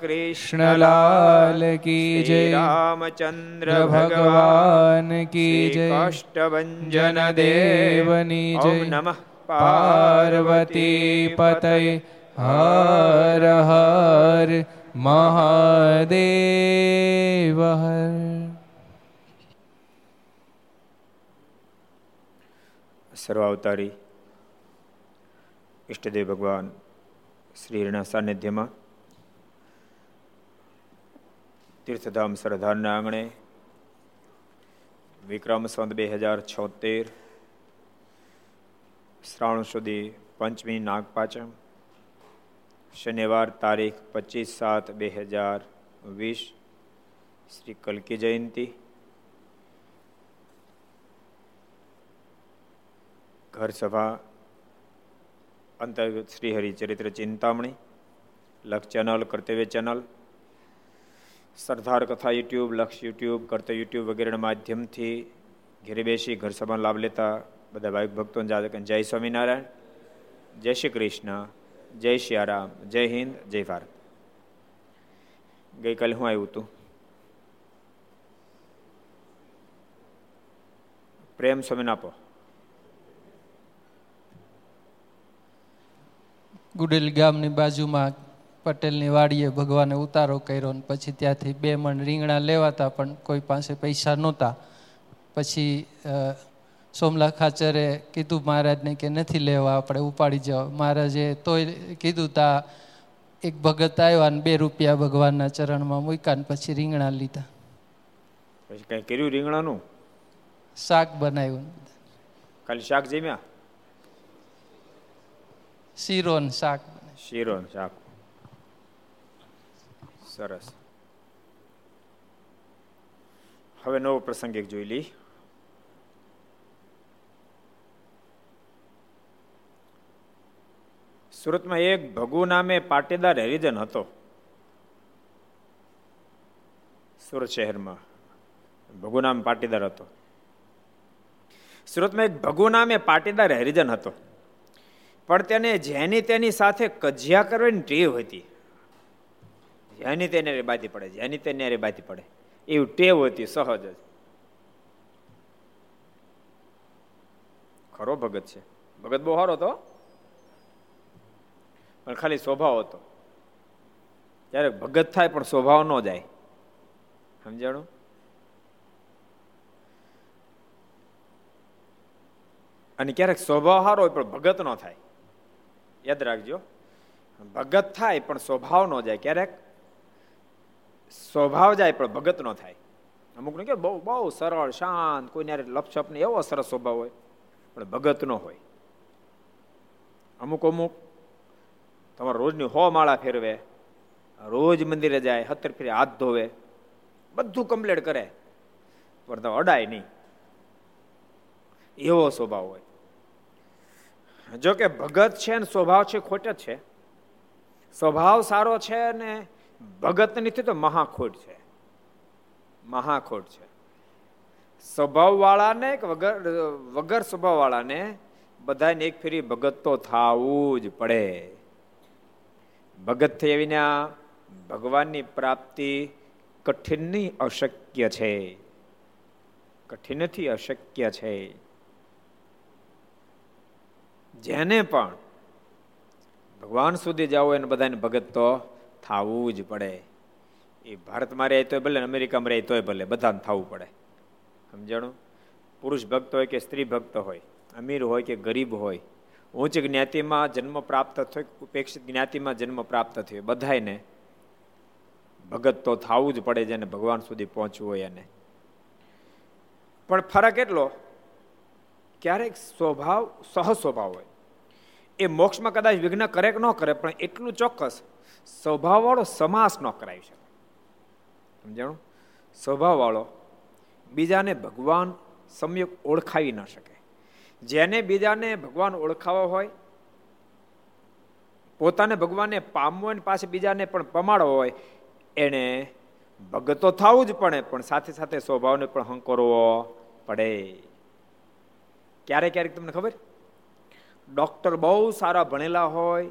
કૃષ્ણલાલ કી જય રામચંદ્ર ભગવાન કી જય કાષ્ટભન દેવની જય નમઃ પાર્વતી પતય હર હર મહાદેવ હર સર્વાવતારી ઈષ્ટદેવ ભગવાન શ્રીના સાનિધ્યમાં તીર્થધામ સરદારના આંગણે વિક્રમ સંત બે હજાર છોતેર, શ્રાવણ સુધી પંચમી નાગપાચમ, શનિવાર તારીખ પચીસ સાત બે હજાર વીસ, શ્રી કલ્કી જયંતિ ઘર સભા અંતર્ગત શ્રી હરિચરિત્ર ચિંતામણી લક્ષ ચેનલ, કર્તવ્ય ચેનલ સરદાર કથા યુટ્યુબ, લક્ષ યુટ્યુબ, કરતા યુટ્યુબ વગેરેના માધ્યમથી ઘેરે બેસી ઘર સભાનો લાભ લેતા બધા ભાઈ જાદક જય સ્વામિનારાયણ, જય શ્રી કૃષ્ણ, જય શ્રી આરામ જય હિન્દ, જય ભારત. ગઈકાલે હું આવ્યું હતું. પ્રેમ સ્વામીને આપો ગુડેલ ગામની બાજુમાં પટેલની વાડીએ ભગવાને ઉતારો કર્યો ને પછી ત્યાંથી બે મણ રીંગણા લેવાતા પણ કોઈ પાસે પૈસા નહોતા. પછી સોમલા ખાચરે કીધું મહારાજને કે નથી લેવા આપણે ઉપાડી જાઓ. મહારાજે તોય કીધું તા એક ભગત આવ્યા ને બે રૂપિયા ભગવાનના ચરણમાં મૂક્યા ને પછી રીંગણા લીધા. પછી કઈ કર્યું રીંગણાનું? શાક બનાવ્યું. ખાલી શાક જમ્યા? શીરો શાક. શીરો શાક. સરસ. હવે નવો પ્રસંગ એક જોઈ લઈ. સુરતમાં એક ભગુ નામે પાટીદાર હરિજન હતો. સુરત શહેરમાં ભગુ નામ પાટીદાર હતો. સુરતમાં એક ભગુ નામે પાટીદાર હરિજન હતો. પણ તેને જેની તેની સાથે કજિયા કરવાની ટેવ હતી. જેની તેને બાધી પડે છે. એની તેને બાધી પડે. એવી ટેવ હતી સહજ જ. ખરો ભગત છે. ભગત બહુ સારો હતો. પણ ખાલી સ્વભાવ હતો. ત્યારે ભગત થાય પણ સ્વભાવ ન જાય. સમજાણું? અને ક્યારેક સ્વભાવ સારો હોય પણ ભગત ન થાય. યાદ રાખજો. ભગત થાય પણ સ્વભાવ ન જાય. ક્યારેક સ્વભાવ જાય પણ ભગત ન થાય. અમુક ને કે બહુ બહુ સરળ, શાંત, કોઈને લપછપ ને એવો સરસ સ્વભાવ હોય, પણ ભગત નો હોય. અમુક અમુક, તમારા રોજની હો માળા ફેરવે, રોજ મંદિરે જાય હતર ફેરી હાથ ધોવે, બધું કમ્પ્લેટ કરે, પણ તમે અડાય નહીં. એવો સ્વભાવ હોય. જો કે ભગત છે ને સ્વભાવ છે ખોટ જ છે. સ્વભાવ સારો છે ને ભગત નથી તો મહાખોટ છે. મહાખોટ છે. સ્વભાવ વાળાને વગર વગર સ્વભાવ વાળાને બધાને એક ફેરી ભગત તો થવું જ પડે. ભગત થઈ આવીને ભગવાનની પ્રાપ્તિ કઠિન નહીં અશક્ય છે. કઠિનથી અશક્ય છે. જેને પણ ભગવાન સુધી જાઓ એને બધાને ભગત તો થવું જ પડે. એ ભારતમાં રહે તોય ભલે અમેરિકામાં રહે તોય ભલે, બધાને થવું પડે. સમજાણું? પુરુષ ભક્ત હોય કે સ્ત્રી ભક્ત હોય, અમીર હોય કે ગરીબ હોય, ઉચ્ચ જ્ઞાતિમાં જન્મ પ્રાપ્ત થયો ઉપેક્ષિત જ્ઞાતિમાં જન્મ પ્રાપ્ત થયો બધાને ભગત તો થવું જ પડે જેને ભગવાન સુધી પહોંચવું હોય એને. પણ ફરક એટલો, ક્યારેક સ્વભાવ સહ સ્વભાવ હોય. એ મોક્ષમાં કદાચ વિઘ્ન કરે કે ન કરે, પણ એટલું ચોક્કસ સ્વભાવવાળો સમાસ ન કરાવી શકે. સમજાણું? સ્વભાવવાળો બીજાને ભગવાન સમ્યક ઓળખાવી ન શકે. જેને બીજાને ભગવાન ઓળખાવો હોય, પોતાને ભગવાનને પામવો અને પાસે બીજાને પણ પમાડવો હોય, એને ભગતો થવું જ પડે, પણ સાથે સાથે સ્વભાવને પણ હંકરવો પડે. ક્યારેક ક્યારેક તમને ખબર? ડોક્ટર બહુ સારા ભણેલા હોય,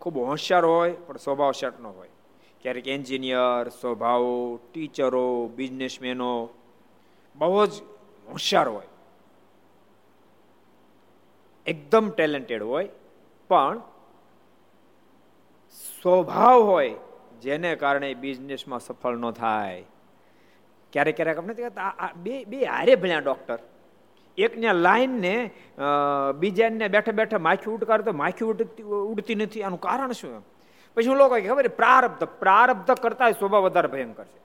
ખૂબ હોશિયાર હોય, પણ સ્વભાવ શર્ટનો હોય. ક્યારેક એન્જિનિયર, સ્વભાવો, ટીચરો, બિઝનેસમેનો બહુ જ હોશિયાર હોય. એકદમ ટેલેન્ટેડ હોય, પણ સ્વભાવ હોય જેને કારણે બિઝનેસમાં સફળ ન થાય. ક્યારેક ક્યારેક આપણે બે બે હારે ભણ્યા ડોક્ટર. એકને લાઈનને બીજાને બેઠા બેઠા માખી ઉડકાર તો માખી ઉડતી ઉડતી નથી. આનું કારણ શું એમ? પછી લોકો ખબર પ્રારબ્ધ પ્રારબ્ધ કરતા સ્વભાવ વધારે ભયંકર છે.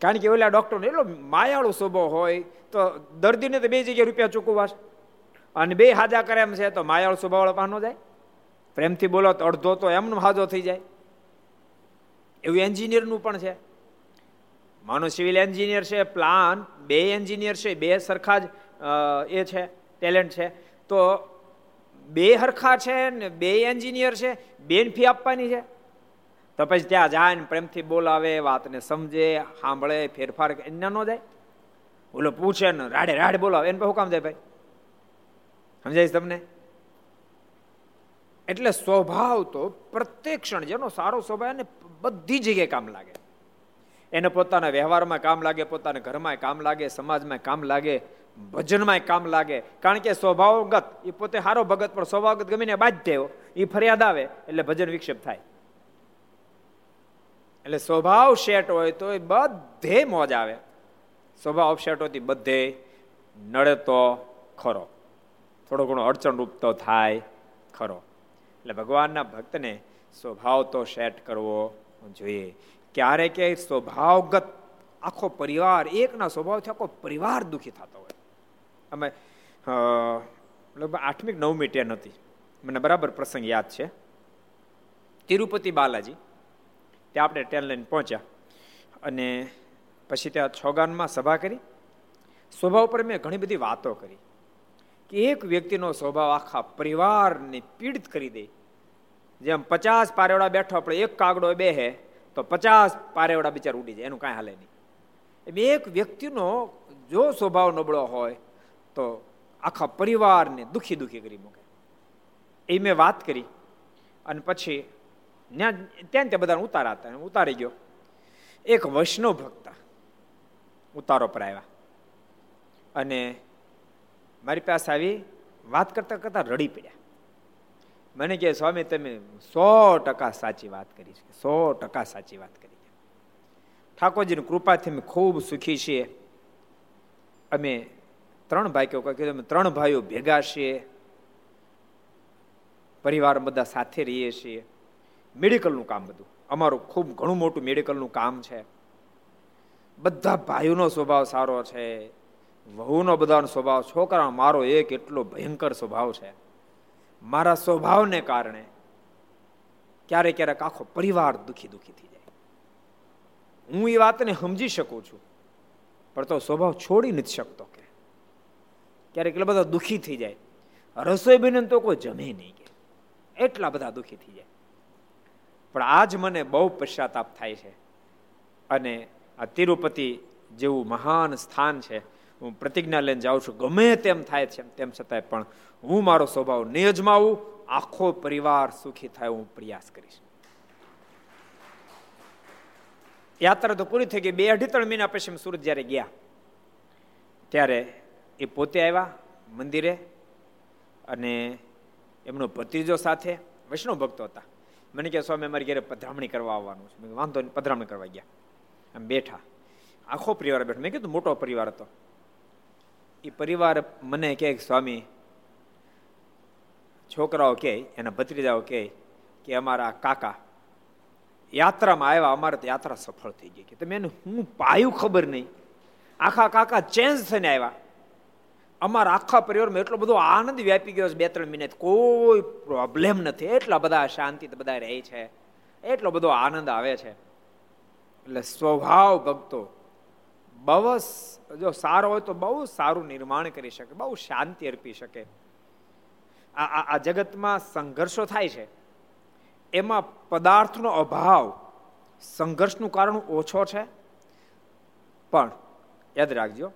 કારણ કે ઓલા ડોક્ટર એટલો માયાળો સ્વભાવ હોય, તો દર્દીને તો બે જગ્યાએ રૂપિયા ચૂકવવા અને બે હાજા કરે એમ છે, તો માયાળુ સ્વભાવવાળો પાનો જાય. પ્રેમથી બોલો તો અડધો તો એમનો હાજો થઈ જાય. એવું એન્જિનિયરનું પણ છે. માનો સિવિલ એન્જિનિયર છે, પ્લાન, બે એન્જિનિયર છે, બે સરખા જ એ છે, ટેલેન્ટ છે. તો બે હરખા છે ને બે એન્જિનિયર છે, બેન ફી આપવાની છે. તો પછી ત્યાં જાય ને પ્રેમથી બોલાવે, વાતને સમજે, સાંભળે, ફેરફાર એને ન જાય. ઓલો પૂછે ને, રાડે રાડે બોલાવે. એને શું કામ જાય ભાઈ? સમજાય તમને? એટલે સ્વભાવ તો પ્રત્યેક ક્ષણ જેનો સારો સ્વભાવ એને બધી જગ્યાએ કામ લાગે. એને પોતાના વ્યવહારમાં કામ લાગે, પોતાના ઘરમાં કામ લાગે, સમાજમાં કામ લાગે, ભજનમાં કામ લાગે. કારણ કે સ્વભાવગત, એ પોતે સારો ભગત, પણ સ્વભાવગત ગમીને બાધ્ય એ ફરિયાદ આવે, એટલે ભજન વિક્ષેપ થાય. એટલે સ્વભાવ શેટ હોય તો એ બધે મોજ આવે. સ્વભાવ શેટ હોતી બધે નડે તો ખરો. થોડો ઘણો અડચણ રૂપ તો થાય ખરો. એટલે ભગવાનના ભક્તને સ્વભાવ તો સેટ કરવો જોઈએ. ક્યારે ક્યાંય સ્વભાવગત આખો પરિવાર, એકના સ્વભાવથી આખો પરિવાર દુઃખી થતો હોય. અમે લગભગ આઠમી નવમી ટેન હતી. મને બરાબર પ્રસંગ યાદ છે. તિરુપતિ બાલાજી, ત્યાં આપણે ટ્રેન લઈને પહોંચ્યા. અને પછી ત્યાં છોગાનમાં સભા કરી. સ્વભાવ પર મેં ઘણી બધી વાતો કરી. કે એક વ્યક્તિનો સ્વભાવ આખા પરિવારને પીડિત કરી દે. જેમ પચાસ પારેવડા બેઠો આપણે એક કાગડો બેહે તો પચાસ પારેવડા બિચાર ઉડી જાય, એનું કાંઈ હાલે નહીં. એમ એક વ્યક્તિનો જો સ્વભાવ નબળો હોય, તો આખા પરિવારને દુખી દુખી કરી મૂકે. એ મેં વાત કરી, અને પછી ત્યાં ત્યાં ત્યાં બધાને ઉતારા હતા ઉતારી ગયો. એક વૈષ્ણવ ભક્ત ઉતારો પર આવ્યા. અને મારી પાસે આવી વાત કરતા કરતા રડી પડ્યા. મને કહે સ્વામી, તમે સો ટકા સાચી વાત કરી છે. સો ટકા સાચી વાત કરી છે. ઠાકોરજીની કૃપાથી અમે ખૂબ સુખી છીએ. અમે ત્રણ ભાઈઓ કીધું અમે ત્રણ ભાઈઓ ભેગા છીએ. પરિવાર બધા સાથે રહીએ છીએ. મેડિકલનું કામ બધું. અમારું ખૂબ ઘણું મોટું મેડિકલનું કામ છે. બધા ભાઈઓનો સ્વભાવ સારો છે. વહુનો બધાનો સ્વભાવ. છોકરા મારો એક એટલો ભયંકર સ્વભાવ છે. મારા સ્વભાવને કારણે ક્યારેક ક્યારેક આખો પરિવાર દુખી દુખી થઈ જાય. હું એ વાતને સમજી શકું છું, પણ તો સ્વભાવ છોડી નથી શકતો કે. ક્યારેક એટલે બધા દુખી થઈ જાય. રસોઈ બને તો કોઈ જમે નહીં કે. એટલા બધા દુખી થઈ જાય. પણ આજ મને બહુ પશ્ચાતાપ થાય છે. અને આ તિરુપતિ જેવું મહાન સ્થાન છે હું પ્રતિજ્ઞા લઈને જાઉં છું. ગમે તેમ થાય છે તેમ છતાંય પણ હું મારો સ્વભાવ નહીં અજમાવું આખો પરિવાર સુખી થાય હું પ્રયાસ કરીશ. યાત્રા તો પૂરી થઈ ગઈ. બે અઢી ત્રણ મહિના પછી સુરત જ્યારે ગયા, ત્યારે એ પોતે આવ્યા મંદિરે અને એમનો ભત્રીજો સાથે વૈષ્ણવ ભક્તો હતા. મને કે સ્વામી, અમારી ઘરે પધરામણી કરવા આવવાનું છે. મેં વાંધો નહીં, પધરામણી કરવા ગયા. આમ બેઠા. આખો પરિવાર બેઠો. મેં કીધું, મોટો પરિવાર હતો. એ પરિવાર મને કહે સ્વામી, છોકરાઓ કહે, એના ભત્રીજાઓ કહે કે અમારા કાકા યાત્રામાં આવ્યા, અમારે તો યાત્રા સફળ થઈ ગઈ. કે તમે એને હું પાયું ખબર નહીં. આખા કાકા ચેન્જ થઈને આવ્યા. અમારા આખા પરિવારમાં એટલો બધો આનંદ વ્યાપી ગયો છે બે ત્રણ મિનિટ. કોઈ પ્રોબ્લેમ નથી. એટલા બધા શાંતિ બધા રહે છે. એટલો બધો આનંદ આવે છે. એટલે સ્વભાવ ભક્તો બહુ જો સારો હોય તો બહુ સારું નિર્માણ કરી શકે, બહુ શાંતિ અર્પી શકે. આ આ જગતમાં સંઘર્ષો થાય છે. એમાં પદાર્થનો અભાવ સંઘર્ષનું કારણ ઓછો છે. પણ યાદ રાખજો,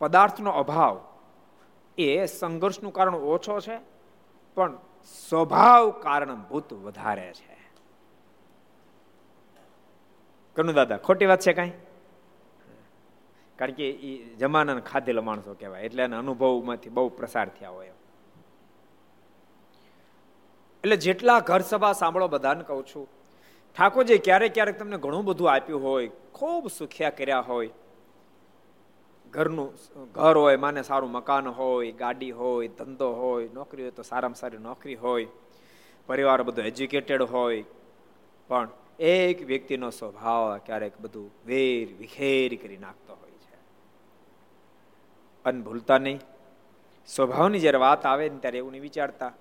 પદાર્થનો અભાવ એ સંઘર્ષનું કારણ ઓછો છે, પણ સ્વભાવ કારણભૂત વધારે છે. કનુ દાદા ખોટી વાત છે કાંઈ? કારણ કે એ જમાના ખાધેલા માણસો કહેવાય. એટલે એના અનુભવમાંથી બહુ પ્રસાર થયા હોય એટલે જેટલા ઘર સભા સાંભળો બધાને કહું છું. ઠાકોરજી ક્યારેક ક્યારેક તમને ઘણું બધું આપ્યું હોય, ખૂબ સુખ્યા કર્યા હોય. ઘરનું ઘર હોય, માને સારું મકાન હોય, ગાડી હોય, ધંધો હોય, નોકરી હોય તો સારામાં સારી નોકરી હોય, પરિવાર બધો એજ્યુકેટેડ હોય. પણ એક વ્યક્તિનો સ્વભાવ ક્યારેક બધું વેર વિખેર કરી નાખતો હોય. અન ભૂલતા નહીં. સ્વભાવની જ્યારે વાત આવે ને ત્યારે એવું નહીં વિચારતા.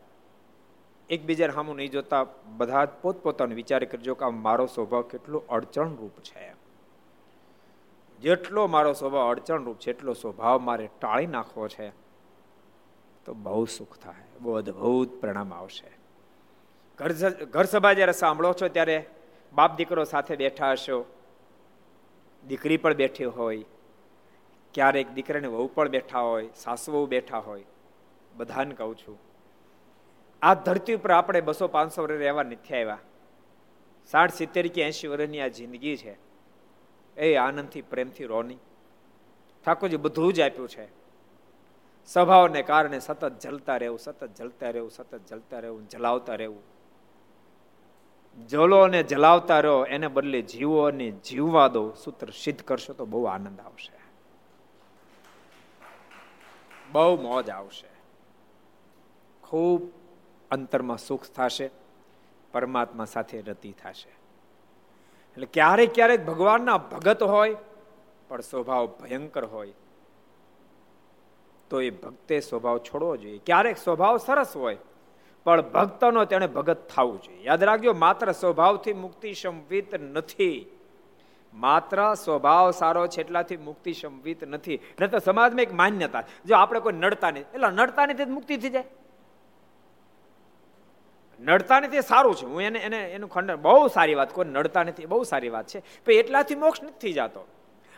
એકબીજાને સામું નહીં જોતા. બધા જ પોતપોતાનો વિચાર કરજો કે મારો સ્વભાવ કેટલો અડચણરૂપ છે જેટલો મારો સ્વભાવ અડચણરૂપ છે, એટલો સ્વભાવ મારે ટાળી નાખવો છે. તો બહુ સુખ થાય. બહુ અદભુત પરિણામ આવશે. ઘર ઘર સભા જ્યારે સાંભળો છો ત્યારે બાપ દીકરો સાથે બેઠા હશો. દીકરી પણ બેઠી હોય. ક્યારેક દીકરાને વહુ પણ બેઠા હોય સાસુ બેઠા હોય, બધાને કહું છું, આ ધરતી ઉપર આપણે બસો પાંચસો વર્ષ રહેવા નથી આવ્યા. સાઠ, સિત્તેર કે એંશી વર્ષની આ જિંદગી છે. એ આનંદથી, પ્રેમથી રોની ઠાકોરજી, બધું જ આપ્યું છે. સ્વભાવને કારણે સતત જલતા રહેવું, સતત જલતા રહેવું, સતત જલતા રહેવું, જલાવતા રહેવું. જલો અને જલાવતા રહો, એને બદલે જીવો અને જીવવા દો સૂત્ર સિદ્ધ કરશો તો બહુ આનંદ આવશે. બહુ મોજ આવશે. ખૂબ અંતરમાં સુખ થશે, પરમાત્મા સાથે રતિ થશે. એટલે ક્યારેક ક્યારેક ભગવાનના ભગત હોય, પણ સ્વભાવ ભયંકર હોય. તો એ ભક્તે સ્વભાવ છોડવો જોઈએ. ક્યારેક સ્વભાવ સરસ હોય, પણ ભક્તનો તેણે ભગત થવું જોઈએ. યાદ રાખજો, માત્ર સ્વભાવથી મુક્તિ સંવિત નથી. માત્ર સ્વભાવ સારો છે એટલાથી મુક્તિ સંવિત નથી. ન તો સમાજમાં એક માન્યતા. જો આપણે કોઈ નડતા નહીં એટલે નડતા નથી મુક્તિ થઈ જાય. નડતા નથી સારું છે. હું એને એને, એનું ખંડન, બહુ સારી વાત, કોઈ નડતા નથી બહુ સારી વાત છે. પણ એટલાથી મોક્ષ નથી જતો.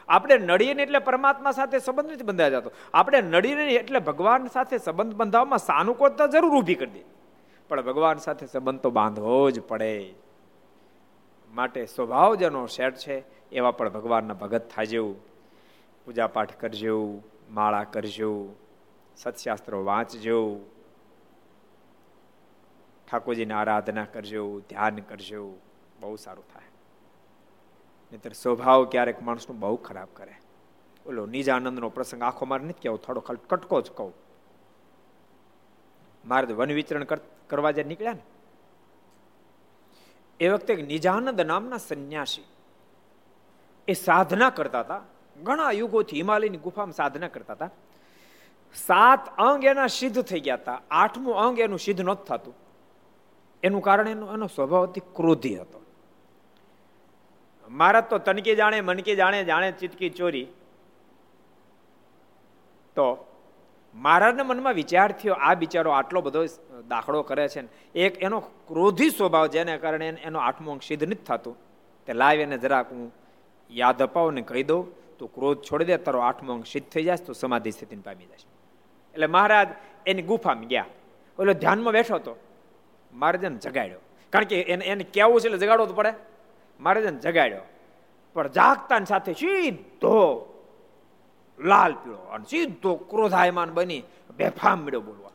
આપણે નડીએ ને એટલે પરમાત્મા સાથે સંબંધ નથી બંધાઈ જતો. આપણે નડીએ એટલે ભગવાન સાથે સંબંધ બંધાવવામાં સાનુકૂળતા જરૂર ઊભી કરી દે. પણ ભગવાન સાથે સંબંધ તો બાંધવો જ પડે. માટે સ્વભાવ જેનો સેટ છે એવા પણ ભગવાનના ભગત થાજો પૂજા પાઠ કરજો, માળા કરજો, સત્શાસ્ત્રો વાંચજો, ઠાકોરજીને આરાધના કરજો, ધ્યાન કરજો, બહુ સારું થાય. નહીતર સ્વભાવ ક્યારેક માણસનું બહુ ખરાબ કરે. ઓલો નિજાનંદનો પ્રસંગ આખો મારે નથી કહેવો, થોડો કટકો જ કહું. મારે વન વિચરણ કરવા જે નીકળ્યા ને, એ વખતે નિજાનંદ નામના સંન્યાસી એ સાધના કરતા હતા. ઘણા યુગોથી હિમાલયની ગુફામાં સાધના કરતા હતા. સાત અંગ એના સિદ્ધ થઈ ગયા હતા. આઠમું અંગ એનું સિદ્ધ નહોતું થતું. એનું કારણ એનો એનો સ્વભાવ અતિ ક્રોધી હતો. મારા તો તનકી જાણે, મનકી જાણે જાણે ચિતકી ચોરી. તો મહારાજના મનમાં વિચાર થયો, આ બિચારો આટલો બધો દાખલો કરે છે ને, એક એનો ક્રોધી સ્વભાવ જેને કારણે એનો આઠમો અંક સિદ્ધ નથી થતું. તે લાવી એને જરાક હું યાદ અપાવું ને કહી દઉં, તો ક્રોધ છોડી દે, તારો આઠમો અંક સિદ્ધ થઈ જાય તો સમાધિ સ્થિતિને પામી જશે. એટલે મહારાજ એની ગુફામાં ગયા. ઓલો ધ્યાનમાં બેઠો હતો. મહારાજને જગાડ્યો. કારણ કે એને એને કેવું છે એટલે જગાડવું તો પડે. મહારાજને જગાડ્યો. પણ જાગતા સાથે સીધો લાલ પીળો અને સીધો ક્રોધાયમાન બની બેફામ મળ્યો બોલવા.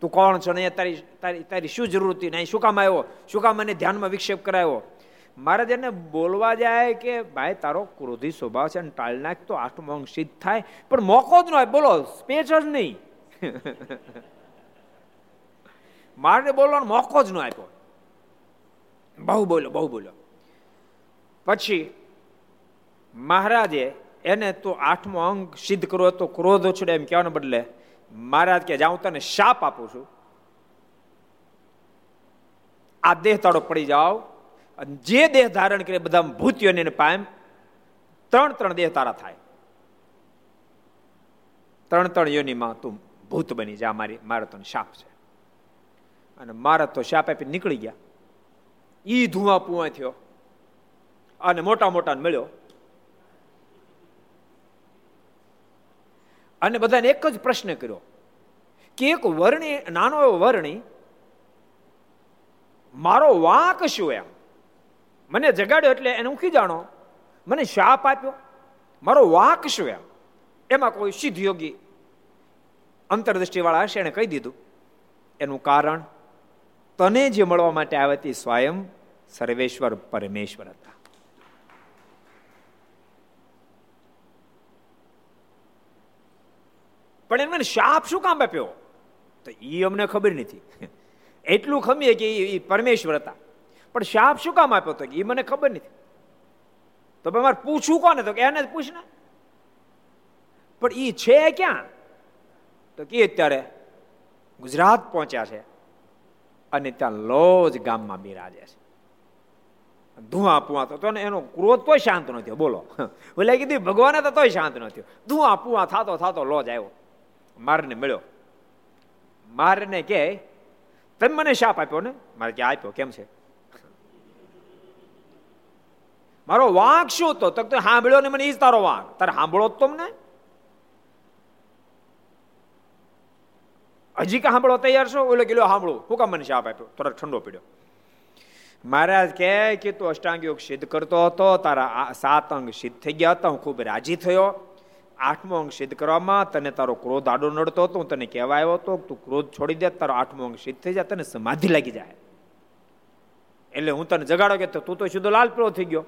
તું કોણ છો ને? તારી તારી તારી શું જરૂર હતી? નહીં શું કામ આવ્યો? શું કામ મને ધ્યાનમાં વિક્ષેપ કરાયો? મહારાજ એને બોલવા જાય કે, ભાઈ, તારો ક્રોધી સ્વભાવ છે અને ટાળ નાખ તો આઠમો અંગ સિદ્ધ થાય, પણ મોકો જ ન હોય બોલો સ્પેસ જ નહીં. મારે બોલવાનો મોકો જ ન આપ્યો. બહુ બોલો બહુ બોલો પછી મહારાજે એને તો આઠમો અંગ સિદ્ધ કરવો તો ક્રોધ છોડે એમ કહેવાને બદલે, મહારાજ કે, જાઉં તને શાપ આપું છું. આ દેહ તાળો પડી જાઓ જે દેહ ધારણ કરે બધા ભૂતિઓને પામ ત્રણ ત્રણ દેહ તારા થાય. ત્રણ ત્રણ યોનીમાં તું ભૂત બની જા, મારી, મારો તો શાપ છે. અને મારા તો શાપ આપી નીકળી ગયા. ઈ ધુઆ પુઆ થયો. અને મોટા મોટા મળ્યો. અને બધાને એક જ પ્રશ્ન કર્યો કે એક વર્ણી, નાનો એવો વર્ણી, મારો વાંક શું એમ? મને જગાડ્યો એટલે એને હું જાણો મને શાપ આપ્યો? મારો વાક શું એમ? એમાં કોઈ સિદ્ધ યોગી અંતરદૃષ્ટિવાળા હશે એને કહી દીધું. એનું કારણ, તને જે મળવા માટે આવ્યા હતી સ્વયં સર્વેશ્વર પરમેશ્વર હતા. પણ એને મને શાપ શું કામ આપ્યો? તો એ અમને ખબર નથી. એટલું ખમીએ કે એ પરમેશ્વર હતા. પણ શાપ શું કામ આપ્યો તો એ મને ખબર નથી. તો મારે પૂછવું કોને? તો કે એને પૂછ ને પણ એ છે ક્યાં? તો કે અત્યારે ગુજરાત પહોંચ્યા છે અને ત્યાં લોજ ગામમાં બિરાજે છે. ધુઆ પુઆ તો એનો ક્રોધ તોય શાંત ન થયો. બોલો. બોલે કીધું, ભગવાને તો તોય શાંત ન થયો. ધુઆ પુઆ થતો થતો લોજ આવ્યો. મારને મળ્યો. મારને કે, તમે મને શાપ આપ્યો ને? મારે કે, આપ્યો. કેમ છે? મારો વાંક શું તો તો સાંભળ્યો ને મને ઈ તારો વાંક. તારે સાંભળો તો તમને હજી કા સાંભળો તૈયાર છો? ઓલો ગયેલો સાંભળો. હું કામ મને શાપ આપ્યો? તરત ઠંડો પડ્યો. મહારાજ કહે કે તું અષ્ટાંગ યોગ સિદ્ધ કરતો હતો. તારા સાત અંગ સિદ્ધ થઈ ગયા હતા. હું ખૂબ રાજી થયો. આઠમો અંગ સિદ્ધ કરવામાં તને તારો ક્રોધ આડો નડતો હતો. હું તને કહેવા આવ્યો હતો તું ક્રોધ છોડી દે. તારો આઠમો અંગ સિદ્ધ થઈ જાય. તને સમાધિ લાગી જાય. એટલે હું તને જગાડો કે તું તો સીધો લાલ પીળો થઈ ગયો.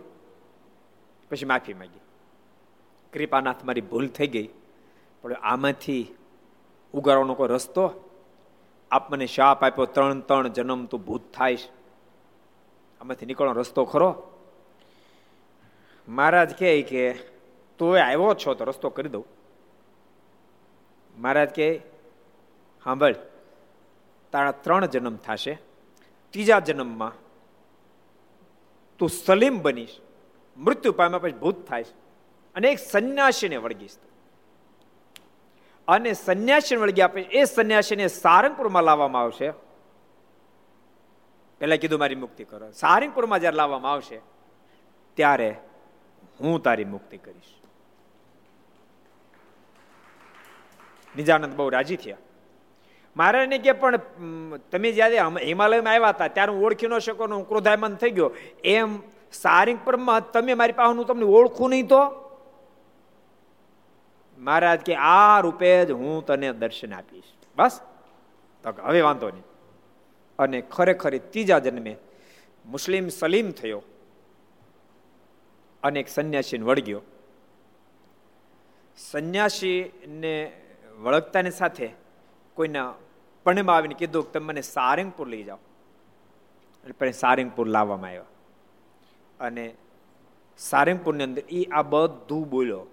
પછી માફી માંગી. કૃપાનાથ મારી ભૂલ થઈ ગઈ, પણ આમાંથી ઉગારવાનો કોઈ રસ્તો? આપ મને શાપ આપ્યો, ત્રણ ત્રણ જન્મ તું ભૂત થાય આમાંથી નીકળવાનો રસ્તો ખરો? મહારાજ કહે કે, તું આવ્યો છો તો રસ્તો કરી દઉં. મહારાજ કહે સાંભળ તારા ત્રણ જન્મ થશે. ત્રીજા જન્મમાં તું સલીમ બનીશ. મૃત્યુ પામ્યા પછી ભૂત થાય અને એક સંન્યાસીને વળગીશ અને સંન્યાસીને વળગી આપે એ સંન્યાસીને સારંગપુરમાં લાવવામાં આવશે. પેલા કીધું મારી મુક્તિ કરો. સારંગપુરમાં જયારે લાવવામાં આવશે, ત્યારે હું તારી મુક્તિ કરીશ. નિજાનંદ બહુ રાજી થયા. મહારાજને કે પણ તમે જ્યારે હિમાલયમાં આવ્યા હતા, ત્યારે હું ઓળખી ન શકો હું ક્રોધાયમાન થઈ ગયો. એમ સારંગપુરમાં તમે મારી પાસે હું તમને ઓળખું નહીં તો? મહારાજ કે, આ રૂપે જ હું તને દર્શન આપીશ. બસ. તો હવે વાંધો નહીં. અને ખરેખર ત્રીજા જન્મે મુસ્લિમ સલીમ થયો. અને એક સંન્યાસીને વળગ્યો. સંન્યાસીને વળગતાની સાથે કોઈના પણમાં આવીને કીધું કે, તમે મને સારંગપુર લઈ જાઓ. એટલે સારંગપુર લાવવામાં આવ્યા. અને સારંગપુરની અંદર એ આ બધું બોલ્યો.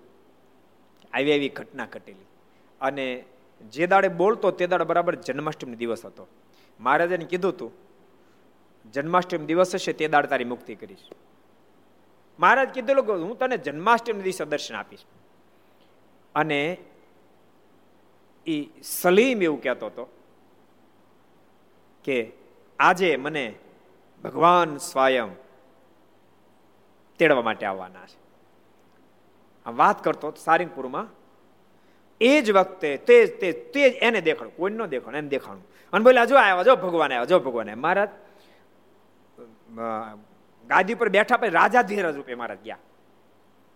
આવી આવી ઘટના ઘટેલી. અને જે દાડે બોલતો તે દાડે બરાબર જન્માષ્ટમી દિવસ હતો. મહારાજાને કીધું હતું જન્માષ્ટમી દિવસ હશે તે દાડ તારી મુક્તિ કરીશ. મહારાજ કીધેલું કે હું તને જન્માષ્ટમી દિવસે દર્શન આપીશ. અને એ સલીમ એવું કહેતો હતો કે, આજે મને ભગવાન સ્વયં તેડવા માટે આવવાના છે. આ વાત કરતો સારિંગપુરમાં. એ જ વખતે તે તે તે જ એને દેખાડું, કોઈ ન દેખાણું એને દેખાણું અને બોલ્યા, જો આવ્યા જો ભગવાન આવ્યા જો ભગવાન મહારાજ ગાદી પર બેઠા પછી રાજા ધીરજ રૂપે મહારાજ ગયા.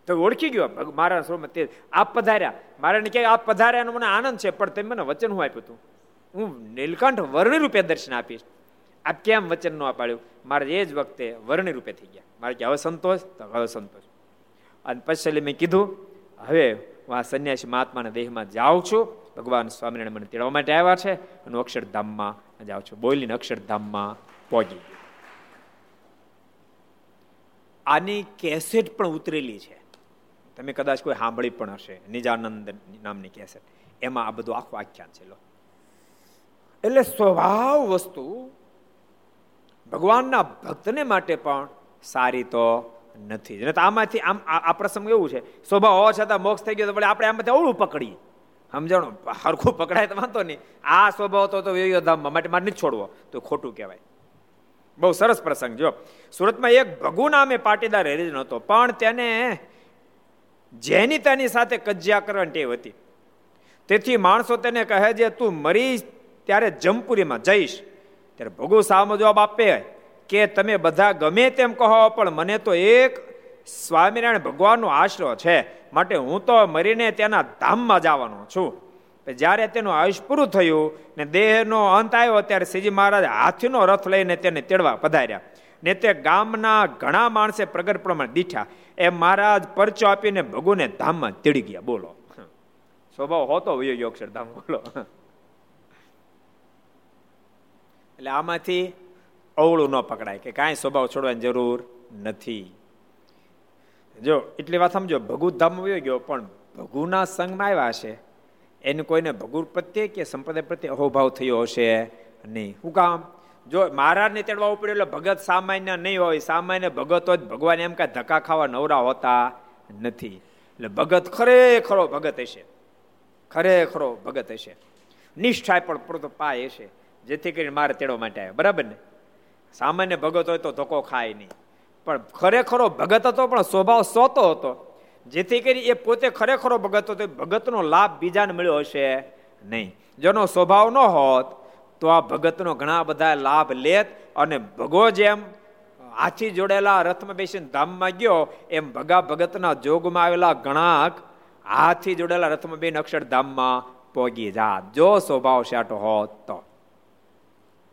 તો ઓળખી ગયો મારા સ્વરૂપમાં તે આપ પધાર્યા. મારાને કહે, આપ પધાર્યાનો મને આનંદ છે, પણ તમે મને વચન હું આપ્યું હતું. હું નીલકંઠ વર્ણી રૂપે દર્શન આપીશ. આપ કેમ વચન ન પાડ્યું? મારે એ જ વખતે વર્ણી રૂપે થઈ ગયા. મારે કે, હવે સંતોષ? તો, હવે સંતોષ. અને પછી મેં કીધું, હવે હું આ સંન્યાસી મહાત્માના દેહમાં જાઉં છું. ભગવાન સ્વામિનારાયણ મને તેડવા માટે આવ્યા છે અને અક્ષરધામમાં જાઉં છું. બોલીને અક્ષરધામમાં પહોંચી આની કેસેટ પણ ઉતરેલી છે. તમે કદાચ કોઈ સાંભળી પણ હશે. નિજાનંદ નામની કેસેટ એમાં આ બધું આખું આખ્યાન છે, લો. એટલે સ્વભાવ વસ્તુ ભગવાનના ભક્તને માટે પણ સારી તો નથી. આમાંથી આમ આ પ્રસંગ એવું છે. સ્વભાવ હોવા છતાં મોક્ષ થઈ ગયો તો આપણે આમાંથી અવળું પકડીએ. સમજાણો? હરખું પકડાય તો વાંધો નહીં. આ સ્વભાવ તો ધામમાં માટે મારે નથી છોડવો. તો ખોટું કહેવાય. બહુ સરસ પ્રસંગ. જો, સુરતમાં એક ભગુ નામે પાટીદાર હરિજન નહોતો, પણ તેને જેની તેની સાથે કજિયા કરવાની ટેવ હતી. તેથી માણસો તેને કહે છે, તું મરીશ ત્યારે જમપુરીમાં જઈશ. ત્યારે ભગુ સામો જવાબ આપે કે તમે બધા ગમે તેમ કહો, પણ મને તો એક સ્વામિનારાયણ ભગવાનનો આશરો છે. માટે હું તો મરીને તેના ધામમાં જવાનો છું. જ્યારે તેનું આયુષ પૂરું થયું ને દેહનો અંત આવ્યો, ત્યારે શ્રીજી મહારાજ હાથીનો રથ લઈને તેને તેડવા પધાર્યા. ને તે ગામના ઘણા માણસે પ્રગટ પ્રમાણે દીઠા. એ મહારાજ પરચો આપીને ભગુને ધામમાં તેડી ગયા. બોલો. સ્વભાવ હોતો વયો અક્ષર ધામ, બોલો. એટલે આમાંથી અવળું ન પકડાય કે કાંઈ સ્વભાવ છોડવાની જરૂર નથી. જો, એટલી વાત સમજો ભગુ ધામ ગયો, પણ ભગુના સંગમાં આવ્યા છે એને કોઈને ભગુર પ્રત્યે કે સંપ્રદાય પ્રત્યે અહોભાવ થયો હશે નહીં. શું કામ? જો મહારાજને તેડવા ઉપડ્યો એટલે ભગત સામાન્ય નહીં હોય, સામાન્ય ભગત હોય ભગવાન એમ કાંઈ ધક્કા ખાવા નવરા હોતા નથી. એટલે ભગત ખરેખરો ભગત હશે. ખરેખરો ભગત હશે. નિષ્ઠાય પણ પૂરતો પાય હશે. જેથી કરીને મારે તેડવા માટે આવ્યો. બરાબર ને? સામાન્ય ભગત હોય તો ધોકો ખાય નહીં. પણ ખરેખરો ભગત હતો, પણ સ્વભાવ સોતો હતો. જેથી કરી એ પોતે ખરેખરો ભગત હતો ભગતનો લાભ બીજાને મળ્યો હશે નહીં. જેનો સ્વભાવ ન હોત, તો આ ભગતનો ઘણા બધા લાભ લેત અને ભગો જેમ હાથી જોડેલા રથમાં બેસીને ધામમાં ગયો, એમ ભગા ભગતના જોગમાં આવેલા ઘણા હાથી જોડેલા રથમાં બેન અક્ષરધામમાં પોગી જાત. જો સ્વભાવ શાટો હોત તો.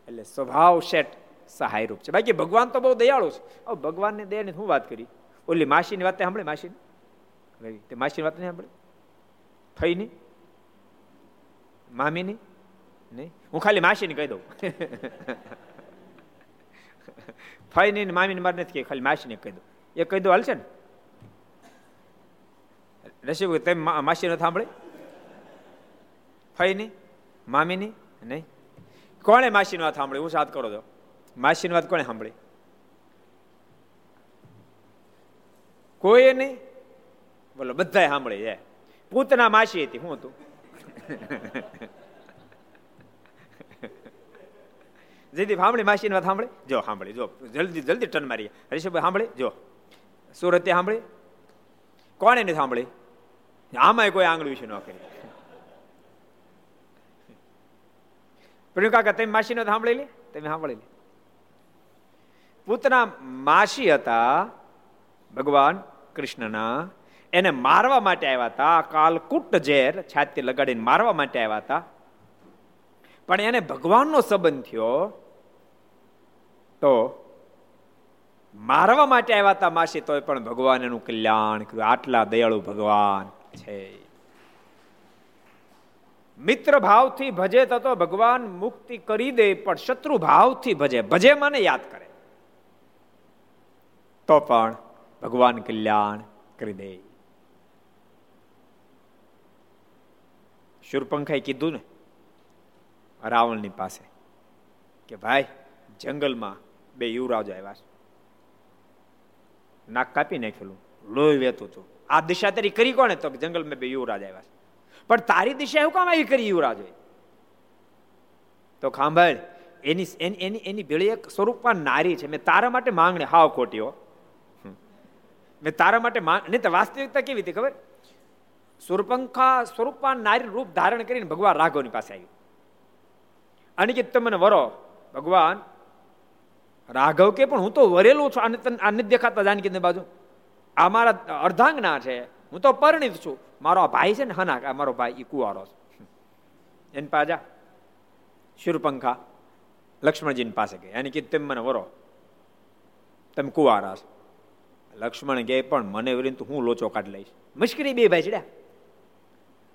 એટલે સ્વભાવ શેઠ સહાયરૂપ છે. બાકી ભગવાન તો બહુ દયાળુ છે. હવે ભગવાનની દયાની શું વાત કરી? ઓલી માસીની વાત સાંભળે? માસીની? તે માસીની વાત નહીં સાંભળે? થઈ નહીં મામીની? નહીં? હું ખાલી માસીને કહી દઉં. ફઈની નહીં મામીને મારે નથી ખાલી માસીને કહી દઉં. એ કહી દઉં હાલશે ને? રસી તમે માસી નથી ફઈ નહીં મામીની? નહીં? કોણે માસીની વાત સાંભળી હું સાથ કરો છો. માસીની વાત કોણે સાંભળી કોઈ નહીં બોલો બધા સાંભળી છે. પૂતના માસી હતી, હું હતું. જયદીપ, સાંભળી માસીની વાત સાંભળી? જો સાંભળી, જો. જલ્દી જલ્દી ટન મારી હરીશભાઈ, સાંભળી? જો. સુરતે સાંભળી કોણે નહીં સાંભળી આમાંય કોઈ આંગળી વિશે ન કરી. પ્રિય કાકા, તમે માસીનો સાંભળી લે તમે સાંભળી લે પૂતના માસી હતા ભગવાન કૃષ્ણના. એને મારવા માટે આવ્યા હતા. કાલકુટ ઝેર છાતી લગાડીને મારવા માટે આવ્યા હતા. પણ એને ભગવાનનો સંબંધ થયો તો મારવા માટે આવ્યા હતા માસી. તોય પણ ભગવાન એનું કલ્યાણ કર્યું. આટલા દયાળુ ભગવાન છે. મિત્ર ભાવથી ભજે તો ભગવાન મુક્તિ કરી દે, પણ શત્રુ ભાવથી ભજે. ભજે મને યાદ કરે. તો પણ ભગવાન કલ્યાણ કરી દે. શુરપંખાએ કીધું ને રાવણની પાસે કે, ભાઈ, જંગલમાં બે યુવરાજ આવ્યા છે. નાક કાપી નાખેલું. લોહી વેતું હતું આ દિશા તારી કરી કોને તો જંગલમાં બે યુવરાજ આવ્યા છે? પણ તારી દિશા એવું કામ આવી કરી યુવરાજો તો ખાંભળ, એની એની એની ભેળી એક સ્વરૂપમાં નારી છે. મેં તારા માટે માંગણી, હાવ ખોટ્યો હો. મેં તારા માટે માંગ, નહીં તો વાસ્તવિકતા કેવી હતી ખબર? સુરપંખા સ્વરૂપમાં નારી રૂપ ધારણ કરીને ભગવાન રાઘવની પાસે આવ્યું. અને કે તમે વરો, ભગવાન, રાઘવ કે પણ હું તો વરેલું છું આને આને દેખાતા જાનકી બાજુ. આ મારા અર્ધાંગના છે. હું તો પરિણિત છું. મારો ભાઈ છે ને, હના મારો ભાઈ એ કુવારો છે. એને પાજા શુરપંખા લક્ષ્મણજીની પાસે ગઈ. એની કીધું, તેમ મને વરો, તમે કુવારા છો. લક્ષ્મણ કહે પણ મને વરીને તું હું લોચો કાઢી લઈશ. મુશ્કેલી બે ભાઈ ચડ્યા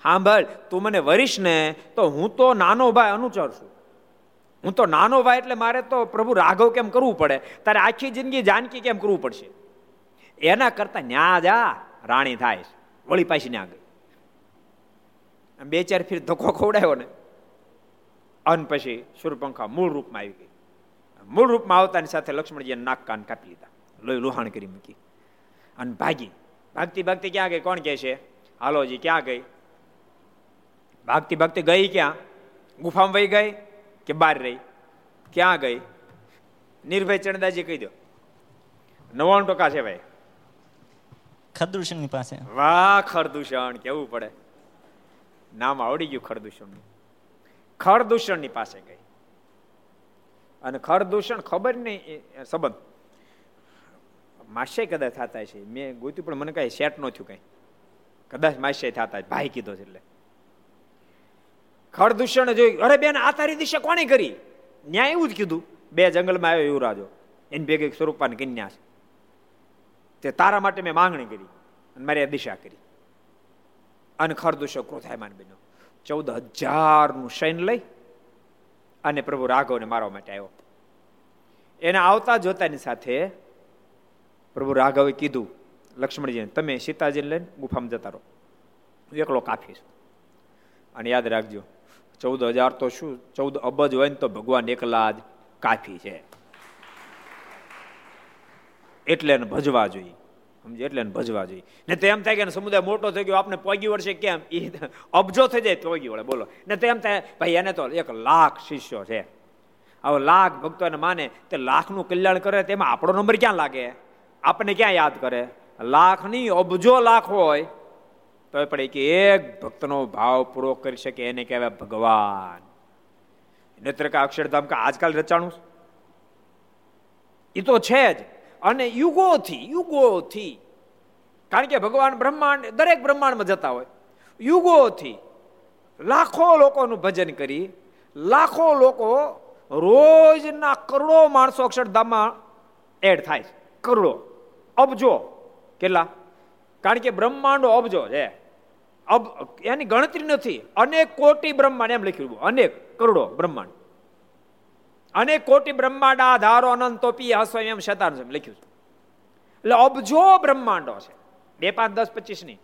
સાંભળ તું મને વરીશ ને, તો હું તો નાનો ભાઈ અનુચર છું. હું તો નાનો ભાઈ એટલે મારે તો પ્રભુ રાઘવ કેમ કરવું પડે? તારે આખી જિંદગી જાનકી કેમ કરવું પડશે? એના કરતા ન્યા જા, રાણી થાય વળી પાછી ને ગઈ. બે ચાર ફીર ધક્કો ખવડાયો ને, અન પછી સુરપંખા મૂળ રૂપમાં આવી ગઈ. મૂળ રૂપમાં આવતાની સાથે લક્ષ્મણજીએ નાક કાન કાપી લીધા. લોહી લોહાણ કરી મૂકી. અને ભાગી. ભાગતી ભાગતી ક્યાં ગઈ? કોણ કહે છે? હાલોજી ક્યાં ગઈ? ભાગતી ભાગતી ગઈ ક્યાં? ગુફામાં વહી ગઈ કે બહાર રહી? ક્યાં ગઈ? નિર્ભય ચણદાજી કહી દો. નવાણું ટકા છે ભાઈ. ખરદૂષણની પાસે. વાહ, ખરદૂષણ, કેવું પડે? નામ આવડી ગયું ખરદૂષણ ખરદૂષણની પાસે ગઈ. અને ખરદૂષણ ખબર નહીં સંબંધ. માસે કદાચ થતા છે મેં ગોત્યું, પણ મને કઈ સેટ ન થયું કઈ. કદાચ માસ્ય થતા ભાઈ કીધો છે એટલે. ખરદૂષણ જોઈ, અરે બેન, આ તારી દિશા કોને કરી? ન્યાય એવું જ કીધું. બે જંગલમાં આવ્યો યુવરાજો. એની ભેગી સ્વરૂપાની કન્યા છે. તે તારા માટે મેં માંગણી કરી અને મારી દિશા કરી. અને ખરદૂષો ક્રોધાયમાન બન્યો. ચૌદ હજારનું શૈન લઈ અને પ્રભુ રાઘવને મારવા માટે આવ્યો. એને આવતા જોતાની સાથે પ્રભુ રાઘવે કીધું, લક્ષ્મણજીને, તમે સીતાજીને લઈને ગુફામાં જતા રહો. એકલો કાફી અને યાદ રાખજો, ચૌદ હજાર તો શું? ચૌદ અબજ હોય ને તો ભગવાન એકલા જ કાફી છે. એટલે એને ભજવા જોઈએ. સમજે? એટલે એને ભજવા જોઈએ. ને તો એમ થાય કે સમુદાય મોટો થઈ ગયો આપણે પોગી વળશે કેમ? એ અબજો થઈ જાય, પોગી વળે, બોલો. ને તો એમ થાય, ભાઈ, એને તો એક લાખ શિષ્યો છે. હવે લાખ ભક્તોને માને, તે લાખનું કલ્યાણ કરે તેમાં આપણો નંબર ક્યાં લાગે? આપણને ક્યાં યાદ કરે? લાખ નહીં અબજો લાખ હોય તો પડે કે એક ભક્તનો ભાવ પૂરો કરી શકે, એને કહેવાય ભગવાન. નેત્રકા અક્ષરધામ કે આજકાલ રચાણું એ તો છે જ. અને યુગોથી યુગોથી, કારણ કે ભગવાન બ્રહ્માંડ, દરેક બ્રહ્માંડમાં જતા હોય. યુગોથી લાખો લોકોનું ભજન કરી, લાખો લોકો રોજના કરોડો માણસો અક્ષરધામમાં એડ થાય છે. કરોડો. અબજો. કેટલા? કારણ કે બ્રહ્માંડો અબજો છે. અબ, એની ગણતરી નથી. અનેક કોટી બ્રહ્માંડ એમ લખ્યું અનેક કરોડો બ્રહ્માંડ. અનેક કોટી બ્રહ્માંડ આધારો અનંતો પી હસો એમ શતાન લખ્યું છે. એટલે અબજો બ્રહ્માંડો છે. બે પાંચ દસ પચીસની.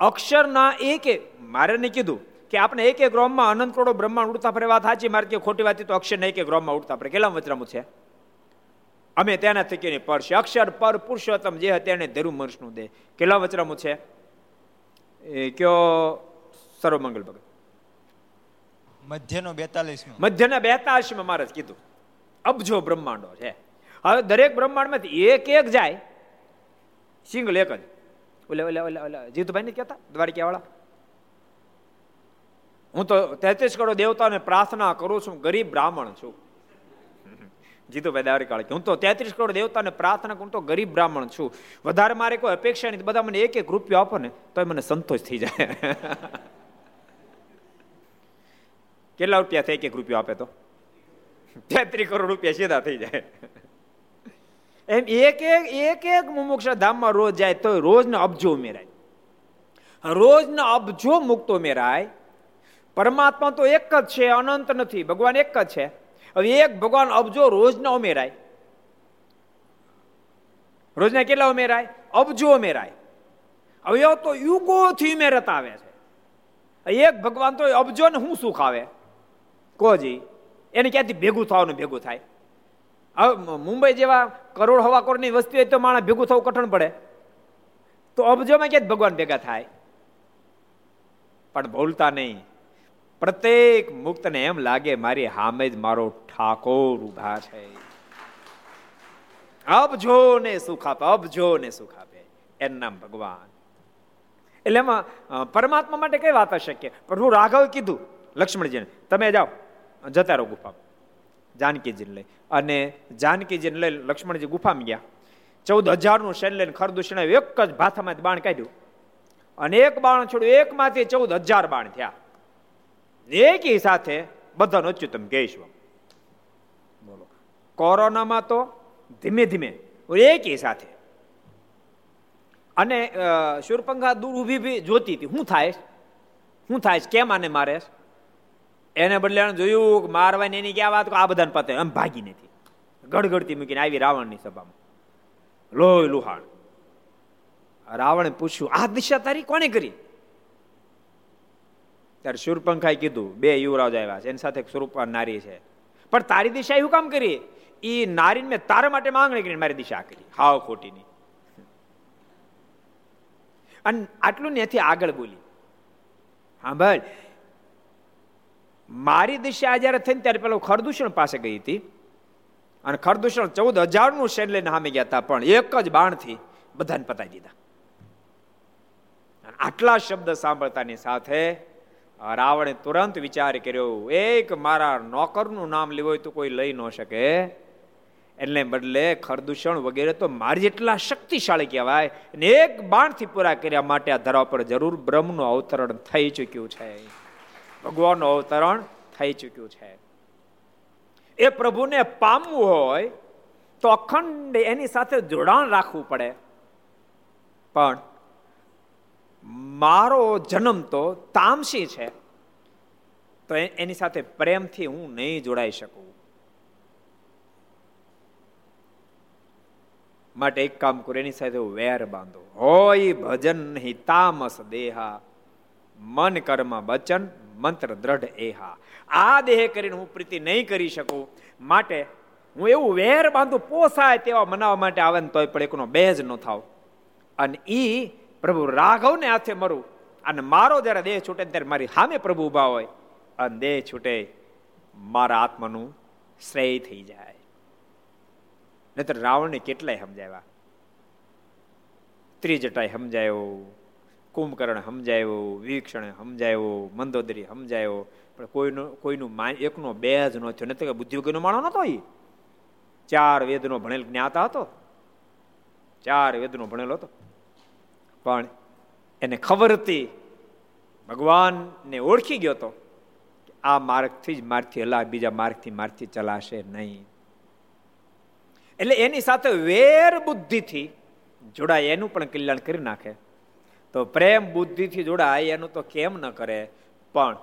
અક્ષરના એક, મારે નહીં કીધું કે આપણે એક એક રોમમાં અનંત કરોડો બ્રહ્માંડ ઉડતા ફરે, વાત સાચી, મારે કે ખોટી વાત તો અક્ષર એક એક રોમમાં ઉડતા ફરે. કેટલા વચરામું છે? અમે તેના થકી પરશે અક્ષર પર પુરુષોત્તમ જે તેને ધરુ મનુષ્યનું દે. કેટલા વચરામું છે? એ કયો? સર્વમંગલ ભગત. મધ્યનો બેતાલીસ મધ્યના બેતાલીસમાં મારે કીધું, અબજો બ્રહ્માંડો છે. હવે દરેક બ્રહ્માંડમાંથી એક એક જાય, સિંગલ એક જ. ઓલે ઓલે ઓલે ઓલે જીતુભાઈ ને કહેતા, દ્વારકાવાળા? હું તો તેત્રીસ કરોડ દેવતાને પ્રાર્થના કરું છું, ગરીબ બ્રાહ્મણ છું. જીતુભાઈ કે હું તો તેત્રીસ કરોડ દેવતાને પ્રાર્થના કરું તો ગરીબ બ્રાહ્મણ છું. વધારે મારે કોઈ અપેક્ષા નહીં બધા મને એક એક રૂપિયો આપો ને તો મને સંતોષ થઈ જાય. કેટલા રૂપિયા થાય એક રૂપિયો આપે તો? તેત્રી કરોડ રૂપિયા સીધા થઈ જાય. એમ એક એક એક એક મુમુક્ષ ધામમાં રોજ જાય તો રોજ ને અબજો ઉમેરાય. રોજ ને અબજો મુક્તો ઉમેરાય. પરમાત્મા તો એક જ છે, અનંત નથી, ભગવાન એક જ છે. હવે એક ભગવાન અબજો રોજના ઉમેરાય. રોજના કેટલા ઉમેરાય? અબજો ઉમેરાય. હવે તો યુગોથી ઉમેરત આવે છે. એક ભગવાન તો અબજો ને શું સુખ આવે? કોજી, એને ક્યાંથી ભેગું થવાનું ભેગું થાય? હવે મુંબઈ જેવા કરોડ હવા કરોડની વસ્તી હોય તો માણસ ભેગું થવું કઠણ પડે. તો અબજોમાં ક્યાંક ભગવાન ભેગા થાય? પણ ભૂલતા નહીં. પ્રત્યેક મુક્તને એમ લાગે, મારી હામે જ મારો ઠાકોર ઊભા છે. અબજો ને સુખ આપે અબજો ને સુખ આપે. એનું નામ ભગવાન. એટલે એમાં પરમાત્મા માટે કઈ વાત અશક્ય પ્રભુ રાઘવે કીધું, લક્ષ્મણજીને, તમે જાઓ. જતા રહો ગુફા જાનકીજીને લઈ. અને જાનકીજીને લઈ લક્ષ્મણજી ગુફામાં ગયા. ચૌદ હજારનું શૈલ લઈને ખરદૂષણ એક જ ભાથામાંથી બાણ કાઢ્યું. અને એક બાણ છોડ્યું. એકમાંથી ચૌદ હજાર બાણ થયા. એકી સાથે બધાનો અચ્યુતમ કેશવ. બોલો. કોરોનામાં તો ધીમે ધીમે એકી સાથે. અને શુરપંખા દૂર ઊભી જોતી હતી. શું થાય શું થાય કેમ આને મારે એને બદલે જોયું મારવાની એની ક્યાં વાત આ બધાને પતે. એમ ભાગી નથી. ગડગડતી મૂકીને આવી રાવણની સભામાં. લોહી લુહાણ. રાવણે પૂછ્યું, આ દિશા તારી કોને કરી? ત્યારે સુરપંખાએ કીધું, બે યુવરાજ આવ્યા છે. એની સાથે સ્વરૂપ નારી છે. પણ તારી દિશા એવું કામ કરી? એ નારીને મેં તારા માટે માંગણી કરીને મારી દિશા કરી. હાવ ખોટીની. અને આટલું નથી આગળ બોલી, હા, ભાઈ મારી દિશા જયારે થઈને ત્યારે પેલો ખરદૂષણ પાસે ગઈ હતી. અને ખરદૂષણ ચૌદ હજારનું શેર લઈને સામે ગયા હતા, પણ એક જ બાણથી બધાને પતાવી દીધા. આટલા શબ્દ સાંભળતાની સાથે રાવણે તુરંત વિચાર કર્યો, એક મારા નોકરનું નામ લેવું હોય તો કોઈ લઈ ન શકે. એટલે બદલે ખરદૂષણ વગેરે તો મારી જેટલા શક્તિશાળી કહેવાય. અને એક બાણથી પૂરા કર્યા માટે આ ધરા પર જરૂર બ્રહ્મનું અવતરણ થઈ ચૂક્યું છે. ભગવાનનું અવતરણ થઈ ચૂક્યું છે. એ પ્રભુને પામવું હોય તો અખંડ એની સાથે જોડાણ રાખવું પડે. પણ મારો જન્મ તો તામસી છે, તો એની સાથે પ્રેમથી હું નહીં જોડાઈ શકું. માટે એક કામ કરો, એની સાથે વેર બાંધો. હોય ભજન નહીં તામસ દેહા, મન કર્મ વચન મંત્ર દ્રઢ એ હા આ દેહ કરીને હું પ્રીતિ નહીં કરી શકું. માટે હું એવું વેર બાંધું પોસાય તેવા મનાવવા માટે આવે ને તોય પણ એકનો બેજ ન થાવ. અને ઈ પ્રભુ રાઘવને હાથે મરું. અને મારો જ્યારે દેહ છૂટે ત્યારે મારી સામે પ્રભુ ઊભા હોય. અને દેહ છૂટે મારા આત્માનું શ્રેય થઈ જાય. નહીતર રાવણને કેટલાય સમજાવ્યા? ત્રીજટાય સમજાયો. કુંભકર્ણ સમજાયો વીક્ષણ સમજાયો, મંદોદરી સમજાયો, પણ કોઈનો, કોઈનું એકનો બે જ ન થયો. નથી કે બુદ્ધિયોગીનો માણો નતો એ ચાર વેદનો ભણેલ જ્ઞાતા હતો. ચાર વેદનો ભણેલો હતો. પણ એને ખબર હતી, ભગવાનને ઓળખી ગયો હતો આ માર્ગથી જ મારથી હલા બીજા માર્ગથી મારથી ચલાશે નહીં. એટલે એની સાથે વેર બુદ્ધિથી જોડાય, એનું પણ કલ્યાણ કરી નાખે. તો પ્રેમ બુદ્ધિથી જોડાય, એનું તો કેમ ન કરે? પણ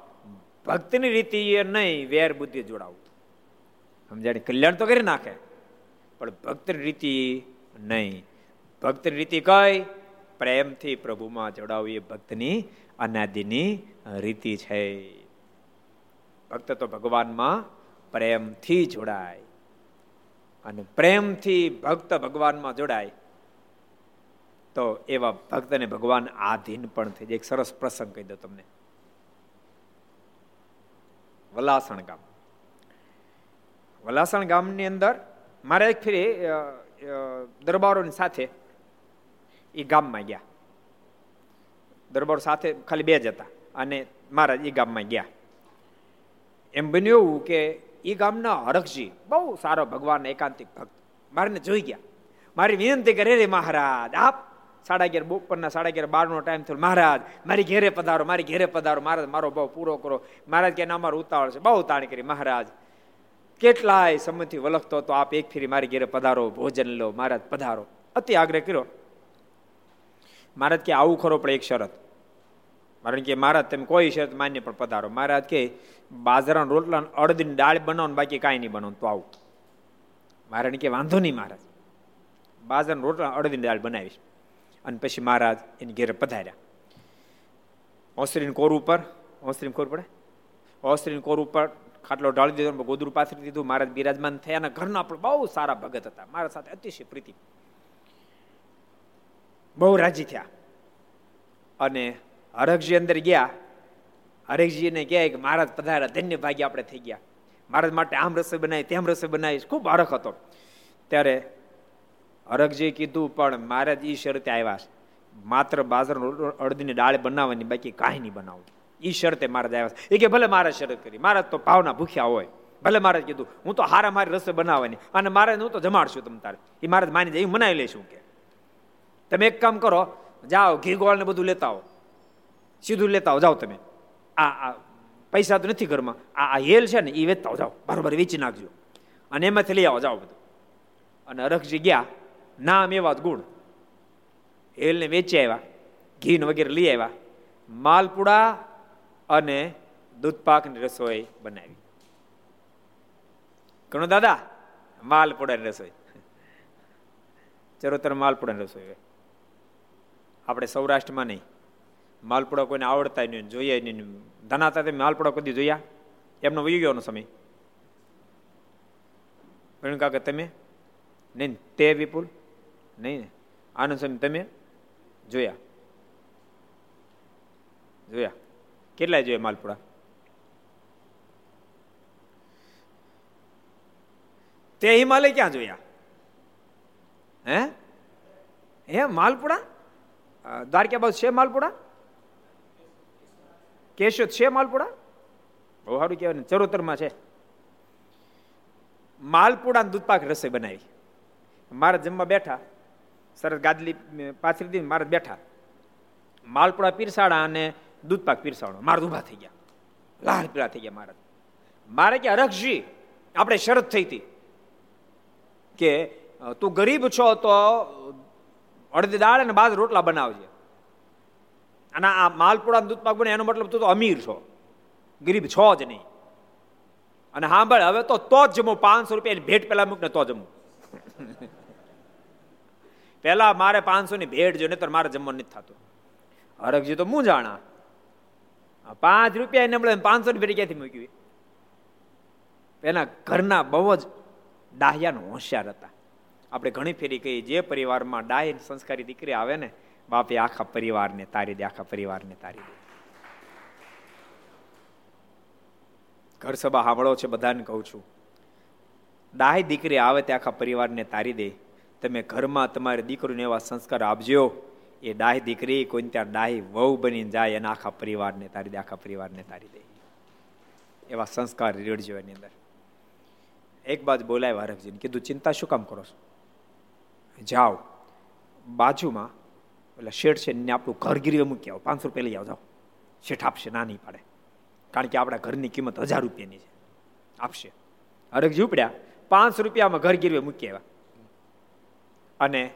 ભક્તની રીતિ એ નહીં વેર બુદ્ધિ જોડાવું સમજાણી કલ્યાણ તો કરી નાખે, પણ ભક્તની રીતિ નહીં. ભક્તની રીતિ કઈ? પ્રેમથી પ્રભુમાં જોડાવું એ ભક્તની અનાદિની રીતિ છે. ભક્ત તો ભગવાનમાં પ્રેમથી જોડાય. અને પ્રેમથી ભક્ત ભગવાનમાં જોડાય તો એવા ભક્તને ભગવાન આધીન પણ થઈ જાય. એક સરસ પ્રસંગ કહી દો તમને. વલાસણ ગામ. વલાસણ ગામની અંદર મારે એક ફેરી દરબારોની સાથે એ ગામમાં ગયા. દરબાર સાથે ખાલી બે જ હતા અને મહારાજ એ ગામમાં ગયા. એમ બન્યું એવું કે એ ગામના હરખજી બહુ સારો ભગવાન, એકાંતિક ભક્ત. મારે જોઈ ગયા. મારી વિનંતી કરે રે મહારાજ, આપ સાડા અગિયાર, બપોરના સાડા અગિયાર, બારનો ટાઈમ થયો. મહારાજ, મારી ઘેરે પધારો, મારી ઘેરે પધારો. મહારાજ, મારો ભાવ પૂરો કરો. મહારાજ કે અમારો ઉતાવળ છે. બહુ તાણ કરી. મહારાજ, કેટલાય સમયથી વલખતો તો આપ એક ફેરી મારી ઘેરે પધારો. ભોજન લો. મહારાજ, પધારો. અતિ આગ્રહ કર્યો. મહારાજ કે, આવું ખરો, પણ એક શરત. કારણ કે, મહારાજ, તમે કોઈ શરત માન્ય પણ પધારો. મહારાજ કે બાજરા રોટલા અડદીની દાળ બનાવો બાકી કાંઈ નહીં બનાવો તો આવું. મહારાજ કે, વાંધો નહીં, મહારાજ. બાજરાના રોટલા અડદીની દાળ બનાવીશ. અને પછી મહારાજ એની ઘેરે પધાર્યા. ઓસરીન કોર ઉપર, ઓસરીન કોર પડે? ઓસરીન કોર ઉપર ખાટલો ઢાળી દીધો ગોદરું પાથરી દીધું. મહારાજ બિરાજમાન થયા અને ઘરના પણ બહુ સારા ભગત હતા. મારા સાથે અતિશય પ્રીતિ. બહુ રાજી થયા. અને હરખજી અંદર ગયા. હરખજીને કહે કે મહારાજ પધાર્યા. ધન્ય ભાગ્ય આપણે થઈ ગયા. મહારાજ માટે આમ રસોઈ બનાવી, તેમ રસોઈ બનાવી ખૂબ હરખ હતો. ત્યારે હરકજીએ કીધું, પણ મહારાજ એ શરતે આવ્યા છે. માત્ર બાજર અડદીની દાળ બનાવવાની, બાકી કાંઈ નહીં બનાવવું એ શરતે મહારાજ આવ્યા એ કે, ભલે મારે શરત કરી મહારાજ તો ભાવના ભૂખ્યા હોય. ભલે મહારાજ કીધું, હું તો હારા મારી રસોઈ બનાવવાની, અને મારે હું તો જમાડશું તમ તારે. એ મહારાજ માની જાય મનાવી લઈશું કે. તમે એક કામ કરો, જાઓ, ઘી ગોળ ને બધું લેતા આવો. સીધું લેતા આવો, જાઓ તમે. આ પૈસા તો નથી ઘરમાં. આ આ હેલ છે ને એ વેચતા જાઓ. બરોબર, વેચી નાખજો. અને એમાંથી લઈ આવો, જાઓ બધું. અને અરખજી ગયા નામ એવા ગુણ. એલને વેચી આવ્યા ઘી વગેરે લઈ આવ્યા માલપુડા અને દૂધપાકની રસોઈ બનાવી. ઘણો દાદા, માલપુડાની રસોઈ. ચરોતર માલપુડાની રસોઈ આપણે સૌરાષ્ટ્રમાં નહીં. માલપુડા કોઈને આવડતા નહીં, જોઈએ નહીં. ધનાતા તે માલપુડા કદી જોયા? એમનો વહી ગયોનો સમય. પણ કાકા તમે? નહીં તે વિપુલ? નહીં? આનંદ સ્વામી, તમે? જોયા? જોયા? કેટલા જોયા માલપુડા? તે હિમાલય ક્યાં જોયા? હે? હે, માલપુડા? દ્વારકા બાજુ છે માલપુડા? કેશોદ છે માલપુડા? બહુ સારું કહેવાય ને, ચરોતરમાં છે. માલપુડા દૂધપાક રસોઈ બનાવી. મારા જમવા બેઠા. સરસ ગાદલી પાછળ દીધી મારે બેઠા. માલપુડા પીરસાડા અને દૂધપાક પીરસાડો. મારા ઊભા થઈ ગયા. લાલ પીળા થઈ ગયા મારા. મારે કે, અરખજી, આપણે શરત થઈ હતી કે તું ગરીબ છો તો અડધી દાળ અને બાદ રોટલા બનાવજે. અને આ માલપુડા દૂધપાક બને, એનો મતલબ તું તો અમીર છો. ગરીબ છો જ નહીં. અને સાંભળ હવે તો તો જ જમું, પાંચસો રૂપિયા ભેટ પેલા મૂકને તો જમું. પેલા મારે પાંચસો ની ભેટ જો તો મારે જમવાનું નથી થતું. હરકજી તો હું જાણા? પાંચ રૂપિયા એને મળે પાંચસો ની ભેટ ક્યાંથી મૂકવી એના ઘરના બહુ જ ડાહ્યાનો હોશિયાર હતા. આપણે ઘણી ફેરી કહીએ, જે પરિવારમાં ડાય સંસ્કારી દીકરી આવે ને, બાપે આખા પરિવારને તારી દે, આખા પરિવારને તારી દે. ઘર સભા સાંભળો છે, બધાને કહું છું. ડાય દીકરી આવે તે આખા પરિવારને તારી દે તમે ઘરમાં તમારી દીકરીને એવા સંસ્કાર આપજો. એ ડાહી દીકરી કોઈ ત્યાં ડાહી વહુ બની જાય, એના આખા પરિવારને તારી દે, આખા પરિવારને તારી દે. એવા સંસ્કાર રેડજો એની અંદર. એક બાજુ બોલાવ્યા હરખજીને કીધું, ચિંતા શું કામ કરો છો? જાઓ. બાજુમાં, એટલે શેઠ છે ને આપણું ઘર ગીરવે મૂકી આવો. પાંચસો રૂપિયા લઈ આવો, જાઓ. શેઠ આપશે, ના નહીં પાડે. કારણ કે આપણા ઘરની કિંમત હજાર રૂપિયાની છે. આપશે. હરખજી ઉપડ્યા. પાંચસો રૂપિયામાં ઘર ગીરવે મૂકી આવ્યા. અને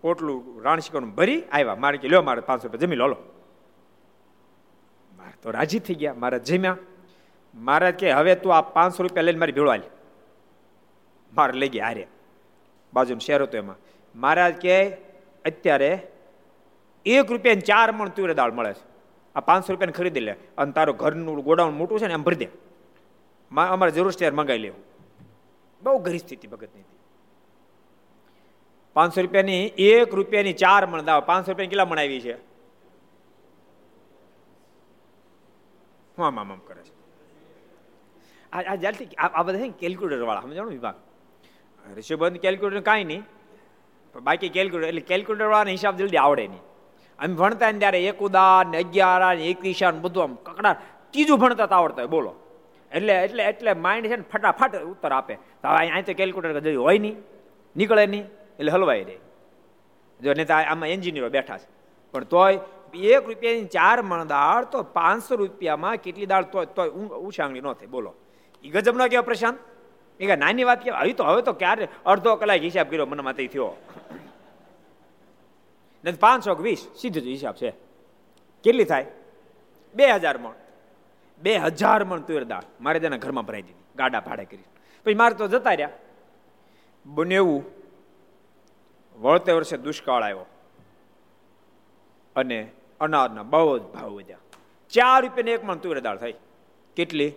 પોટલું રાણશીકોનું ભરી આવ્યા મારે કે, લ્યો, મારે પાંચસો રૂપિયા જમી લો મારે તો રાજી થઈ ગયા. મારે જમ્યા. મહારાજ કે, હવે તું આ પાંચસો રૂપિયા લઈને મારી ભેળો હાલ. મારે લઈ ગયા હારે. બાજુનું શહેર હતો એમાં. મહારાજ કે, અત્યારે એક રૂપિયા ચાર મણ તુરે દાળ મળે છે. આ પાંચસો રૂપિયાને ખરીદી લે. અને તારું ઘરનું ગોડાઉન મોટું છે ને, એમ ભરી દે. અમારે જરૂર શેર મંગાવી લેવું. બહુ ગરીબ સ્થિતિ ભગતની હતી. પાંચસો રૂપિયાની, એક રૂપિયાની ચાર મણ દાવ પાંચસો રૂપિયા કેટલા મણ આવી છે? હું આમ આમ કરે છે. આ જ્યારથી આ બધા કેલ્ક્યુલેટર વાળા સમજાણું વિભાગ? ઋષિબંધ કેલ્ક્યુલેટર કાંઈ નહીં. બાકી કેલ્ક્યુલેટર એટલે કેલ્ક્યુલેટર વાળાને હિસાબ જલ્દી આવડે નહીં. અમે ભણતા ને ત્યારે એક ઉદાર ને અગિયાર ને એકવીસા ને બધું આમ કકડા ત્રીજું ભણતા આવડતા હોય, બોલો. એટલે એટલે એટલે માઇન્ડ છે ને ફટાફટ ઉત્તર આપે. તો અહીં તો કેલ્ક્યુલેટર હોય નહીં. નીકળે નહીં. એટલે હલવાઈ રહે. જો નહીં તો આમાં એન્જિનિયરો બેઠા છે. પણ તોય એક રૂપિયાની ચાર મણ દાળ તો પાંચસો રૂપિયામાં કેટલી દાળ તો તોય ઉછાંગણી ન થઈ બોલો. એ ગજબ ન કહેવાય પ્રશાંત? એ નાની વાત કહેવાય. હવે તો હવે તો ક્યારે અડધો કલાક હિસાબ કર્યો મને માથે થયો. ને પાંચસો વીસ, સીધું જ હિસાબ છે. કેટલી થાય? બે હજાર મણ. બે હજાર મણ તુવેર દાળ. મારે તેના ઘરમાં ભરાઈ દીધી. ગાડા ભાડે કરી. પછી મારે તો જતા રહ્યા. બને એવું વળતે વર્ષે દુષ્કાળ આવ્યો. અને અનાજના બહુ જ ભાવ વધ્યા. ચાર રૂપિયાની એક મણ તુવેર દાળ થઈ. કેટલી?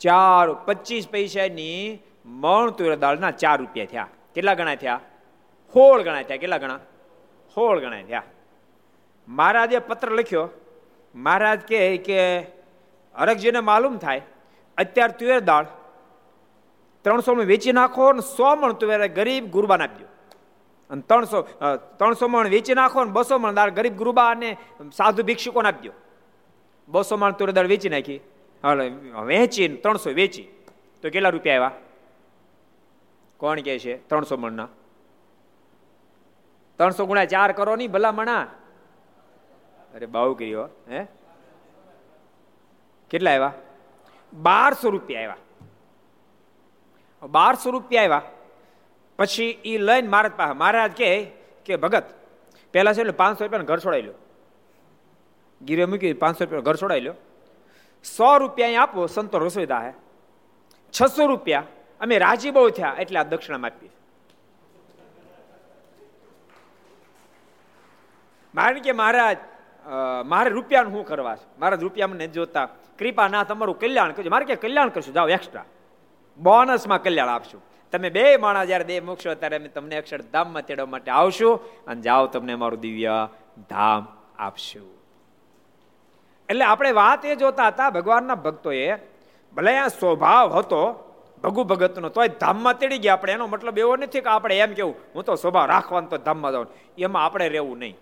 ચાર, પચીસ પૈસાની મણ તુવેર દાળના ચાર રૂપિયા થયા. કેટલા ગણા થયા? સોળ ગણા થયા. કેટલા ગણા? સોળ ગણા થયા. મહારાજે પત્ર લખ્યો. મહારાજ કહે કે હરકજીને માલુમ થાય, અત્યારે તુવેર દાળ ત્રણસો વેચી નાખો ને સો મણ તુવેર ગરીબ ગુરબાન આપજો. અને ત્રણસો ત્રણસો મણ વેચી નાખો ને બસો મણ દાળ ગરીબ ગુરુબા અને સાધુ ભિક્ષુકોને આપજો. બસો મણ તુવેર દાળ વેચી નાખી. વેચી ત્રણસો વેચી. તો કેટલા રૂપિયા આવ્યા? કોણ કે છે ત્રણસો મણના? ત્રણસો ગુણ્યા ચાર કરો નહીં ભલા મણા અરે, બાઉ કર્યો હે? કેટલા આવ્યા? બારસો રૂપિયા આવ્યા. બારસો રૂપિયા આવ્યા. પછી એ લઈને મહારાજ પાસે મહારાજ કે કે, ભગત, પહેલાં છે એટલે પાંચસો રૂપિયાનું ઘર છોડાવી લો. ગીરે મૂકી પાંચસો રૂપિયા ઘર છોડાવી લો. સો રૂપિયા અહીં આપો, સંતો રસોઈ દાહે. છસો રૂપિયા. અમે રાજી બહુ થયા, એટલે આ દક્ષિણામાં આપીએ મારે કે, મહારાજ મારે રૂપિયાનું શું કરવા છે? મહારાજ, રૂપિયા મને જોતા. કૃપા ના તમારું કલ્યાણ કરજો. મારે કે, કલ્યાણ કરશું? જાઓ એક્સ્ટ્રા બોનસમાં કલ્યાણ આપશું. તમે બે માણા જયારે દેહ મૂકશો ત્યારે અમે તમને અક્ષરધામમાં તેડવા માટે આવશું અને જાઓ તમને અમારું દિવ્ય ધામ આપશું. એટલે આપણે વાત એ જોતા હતા, ભગવાનના ભક્તોએ, ભલે આ સ્વભાવ હતો, ભગુ ભગતનો, તોય ધામમાં તેડી ગયા આપણે એનો મતલબ એવો નથી કે આપણે એમ કેવું, હું તો સ્વભાવ રાખવાનો તો ધામમાં જવાનું એમાં આપણે રહેવું નહીં.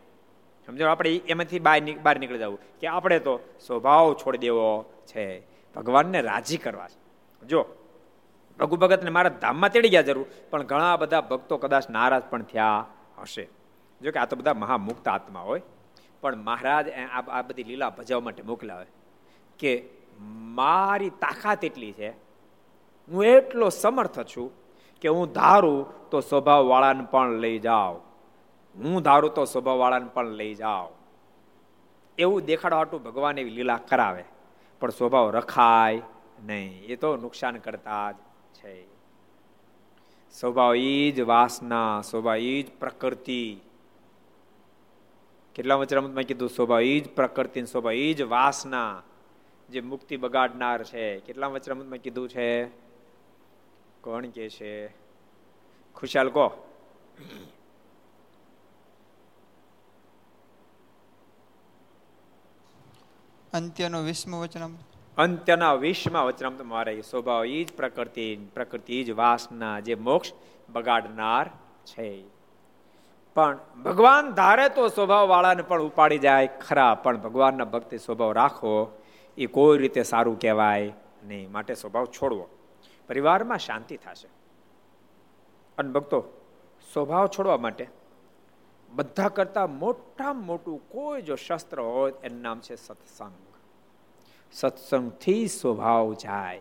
સમજો, આપણે એમાંથી બહાર બહાર નીકળી જવું, કે આપણે તો સ્વભાવ છોડી દેવો છે, ભગવાનને રાજી કરવા છે. જો ભગુ ભગતને મારા ધામમાં તેડી ગયા જરૂર. પણ ઘણા બધા ભક્તો કદાચ નારાજ પણ થયા હશે. જો કે આ તો બધા મહામુક્ત આત્મા હોય. પણ મહારાજ આ બધી લીલા ભજવવા માટે મોકલાવે કે મારી તાકાત એટલી છે. હું એટલો સમર્થ છું કે હું ધારું તો સ્વભાવવાળાને પણ લઈ જાઓ હું ધારું તો સ્વભાવવાળાને પણ લઈ જાઓ એવું દેખાડવાટું ભગવાન એવી લીલા કરાવે. પણ સ્વભાવ રખાય નહીં. એ તો નુકસાન કરતા જ. છે. સ્વભાવ જ વાસના સ્વભાવ જ પ્રકૃતિ. કેટલા વચરામતમાં કીધું? સ્વભાવ જ પ્રકૃતિ સ્વભાવ જ વાસના. જે મુક્તિ બગાડનાર છે. કેટલા વચરામતમાં કીધું છે? કોણ કે છે? ખુશાલ કહો અંત્યનો વિષ્ણુ વચનમ અંત્યના વિશ્વમાં વચનમ મારે સ્વભાવ એ જ પ્રકૃતિ પ્રકૃતિ જ વાસના જે મોક્ષ બગાડનાર છે. પણ ભગવાન ધારે તો સ્વભાવ વાળાને પણ ઉપાડી જાય ખરા, પણ ભગવાનના ભક્તિ સ્વભાવ રાખવો એ કોઈ રીતે સારું કહેવાય નહીં. માટે સ્વભાવ છોડવો. પરિવારમાં શાંતિ થશે. અને ભક્તો, સ્વભાવ છોડવા માટે બધા કરતા મોટામાં મોટું કોઈ જો શસ્ત્ર હોય, એનું નામ છે સત્સંગ. સત્સંગથી સ્વભાવ જાય.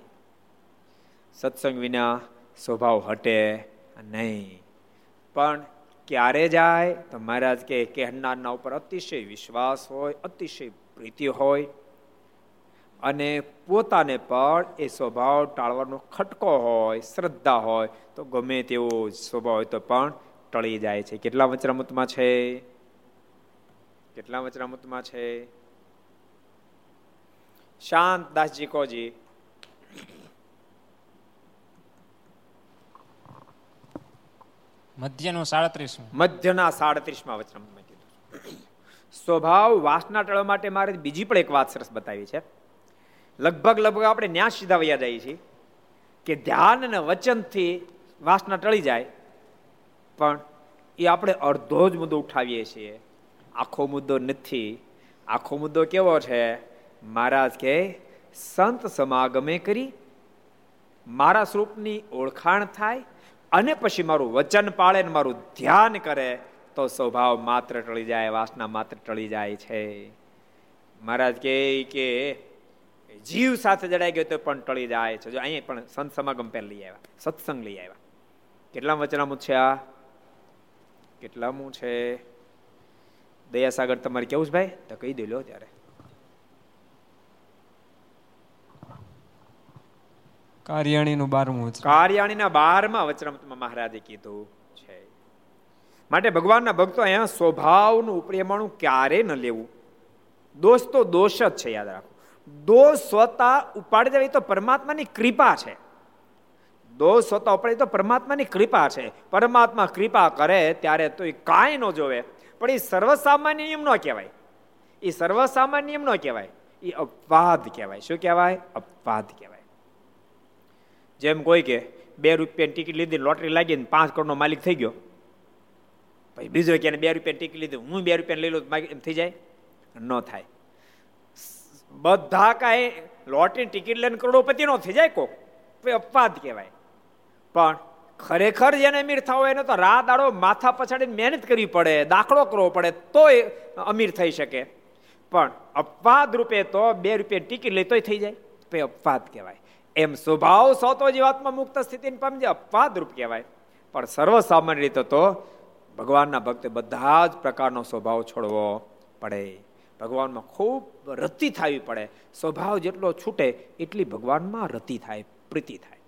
સત્સંગ વિના સ્વભાવ હટે નહીં. પણ ક્યારે જાય? તો મહારાજ કે કહેનારના ઉપર અતિશય વિશ્વાસ હોય, અતિશય પ્રીતિ હોય અને પોતાને પણ એ સ્વભાવ ટાળવાનો ખટકો હોય, શ્રદ્ધા હોય, તો ગમે તેવો સ્વભાવ હોય તો પણ ટળી જાય છે. કેટલા વચરામૃતમાં છે? કેટલા વચરામૃતમાં છે? શાંત દાસજી કોજી મધ્યનું સાડત્રીસ મધ્યના સાડત્રીસમાં વચનામૃતમાં કીધું. સ્વભાવ વાસના ટળવા માટે મારે બીજી પણ એક વાત સરસ બતાવી છે. લગભગ લગભગ આપણે ન્યા સીધા વૈયા જઈએ છીએ કે ધ્યાન અને વચનથી વાસના ટળી જાય પણ એ આપણે અડધો જ મુદ્દો ઉઠાવીએ છીએ. આખો મુદ્દો નથી. આખો મુદ્દો કેવો છે? મહારાજ કે સંત સમાગમે કરી, મારા સ્વરૂપની ઓળખાણ થાય અને પછી મારું વચન પાળે ને મારું ધ્યાન કરે, તો સ્વભાવ માત્ર ટળી જાય, વાસના માત્ર ટળી જાય છે. મહારાજ કે કે, જીવ સાથે જડાઈ ગયો તો પણ ટળી જાય છે. જો અહીંયા પણ સંત સમાગમ પહેલા લઈ આવ્યા, સત્સંગ લઈ આવ્યા. કેટલા વચનામું છે આ? કેટલામું છે? દયાસાગર, તમારે કેવું છે ભાઈ? તો કહી દે લો ત્યારે. કાર્યાણીનું બારમું કાર્યાણીના બારમા વચનામૃતમાં મહારાજે કીધું છે. માટે ભગવાનના ભક્તો અહીંયા સ્વભાવનું ઉપરેમાણું ક્યારે ન લેવું. દોષ તો દોષ જ છે, યાદ રાખો. દોષ સ્વતા ઉપાડી દેવી તો પરમાત્માની કૃપા છે. દોષ સ્વતા ઉપાડી તો પરમાત્માની કૃપા છે. પરમાત્મા કૃપા કરે ત્યારે તો એ કાંઈ ન જોવે. પણ એ સર્વસામાન્ય નિયમ ન કહેવાય. એ સર્વસામાન્ય નિયમ ન કહેવાય. એ અપવાદ કહેવાય. શું કહેવાય? અપવાદ કહેવાય. જેમ કોઈ કે બે રૂપિયાની ટિકિટ લીધી લોટરી લાગી ને પાંચ કરોડનો માલિક થઈ ગયો. પછી બીજો કે બે રૂપિયાની ટિકિટ લીધી, હું બે રૂપિયા લઈ લઉં એમ થઈ જાય? ન થાય. બધા કાંઈ લોટરી ટિકિટ લઈને કરોડોપતિ નો થઈ જાય કોક? અપવાદ કહેવાય. પણ ખરેખર જેને અમીર થવો એને તો રાત દાડો માથા પછાડીને મહેનત કરવી પડે, દાખલો કરવો પડે, તોય અમીર થઈ શકે. પણ અપવાદ રૂપે તો બે રૂપિયા ટિકિટ લઈ તોય થઈ જાય. તો અપવાદ કહેવાય. એમ સ્વભાવ સોતો જીવાત્મા મુક્ત સ્થિતિને પામજે અપવાદ રૂપ કહેવાય. પણ સર્વસામાન્ય રીતે તો ભગવાનના ભક્તે બધા જ પ્રકારનો સ્વભાવ છોડવો પડે. ભગવાનમાં ખૂબ રતિ થવી પડે. સ્વભાવ જેટલો છૂટે એટલી ભગવાનમાં રતિ થાય, પ્રીતિ થાય.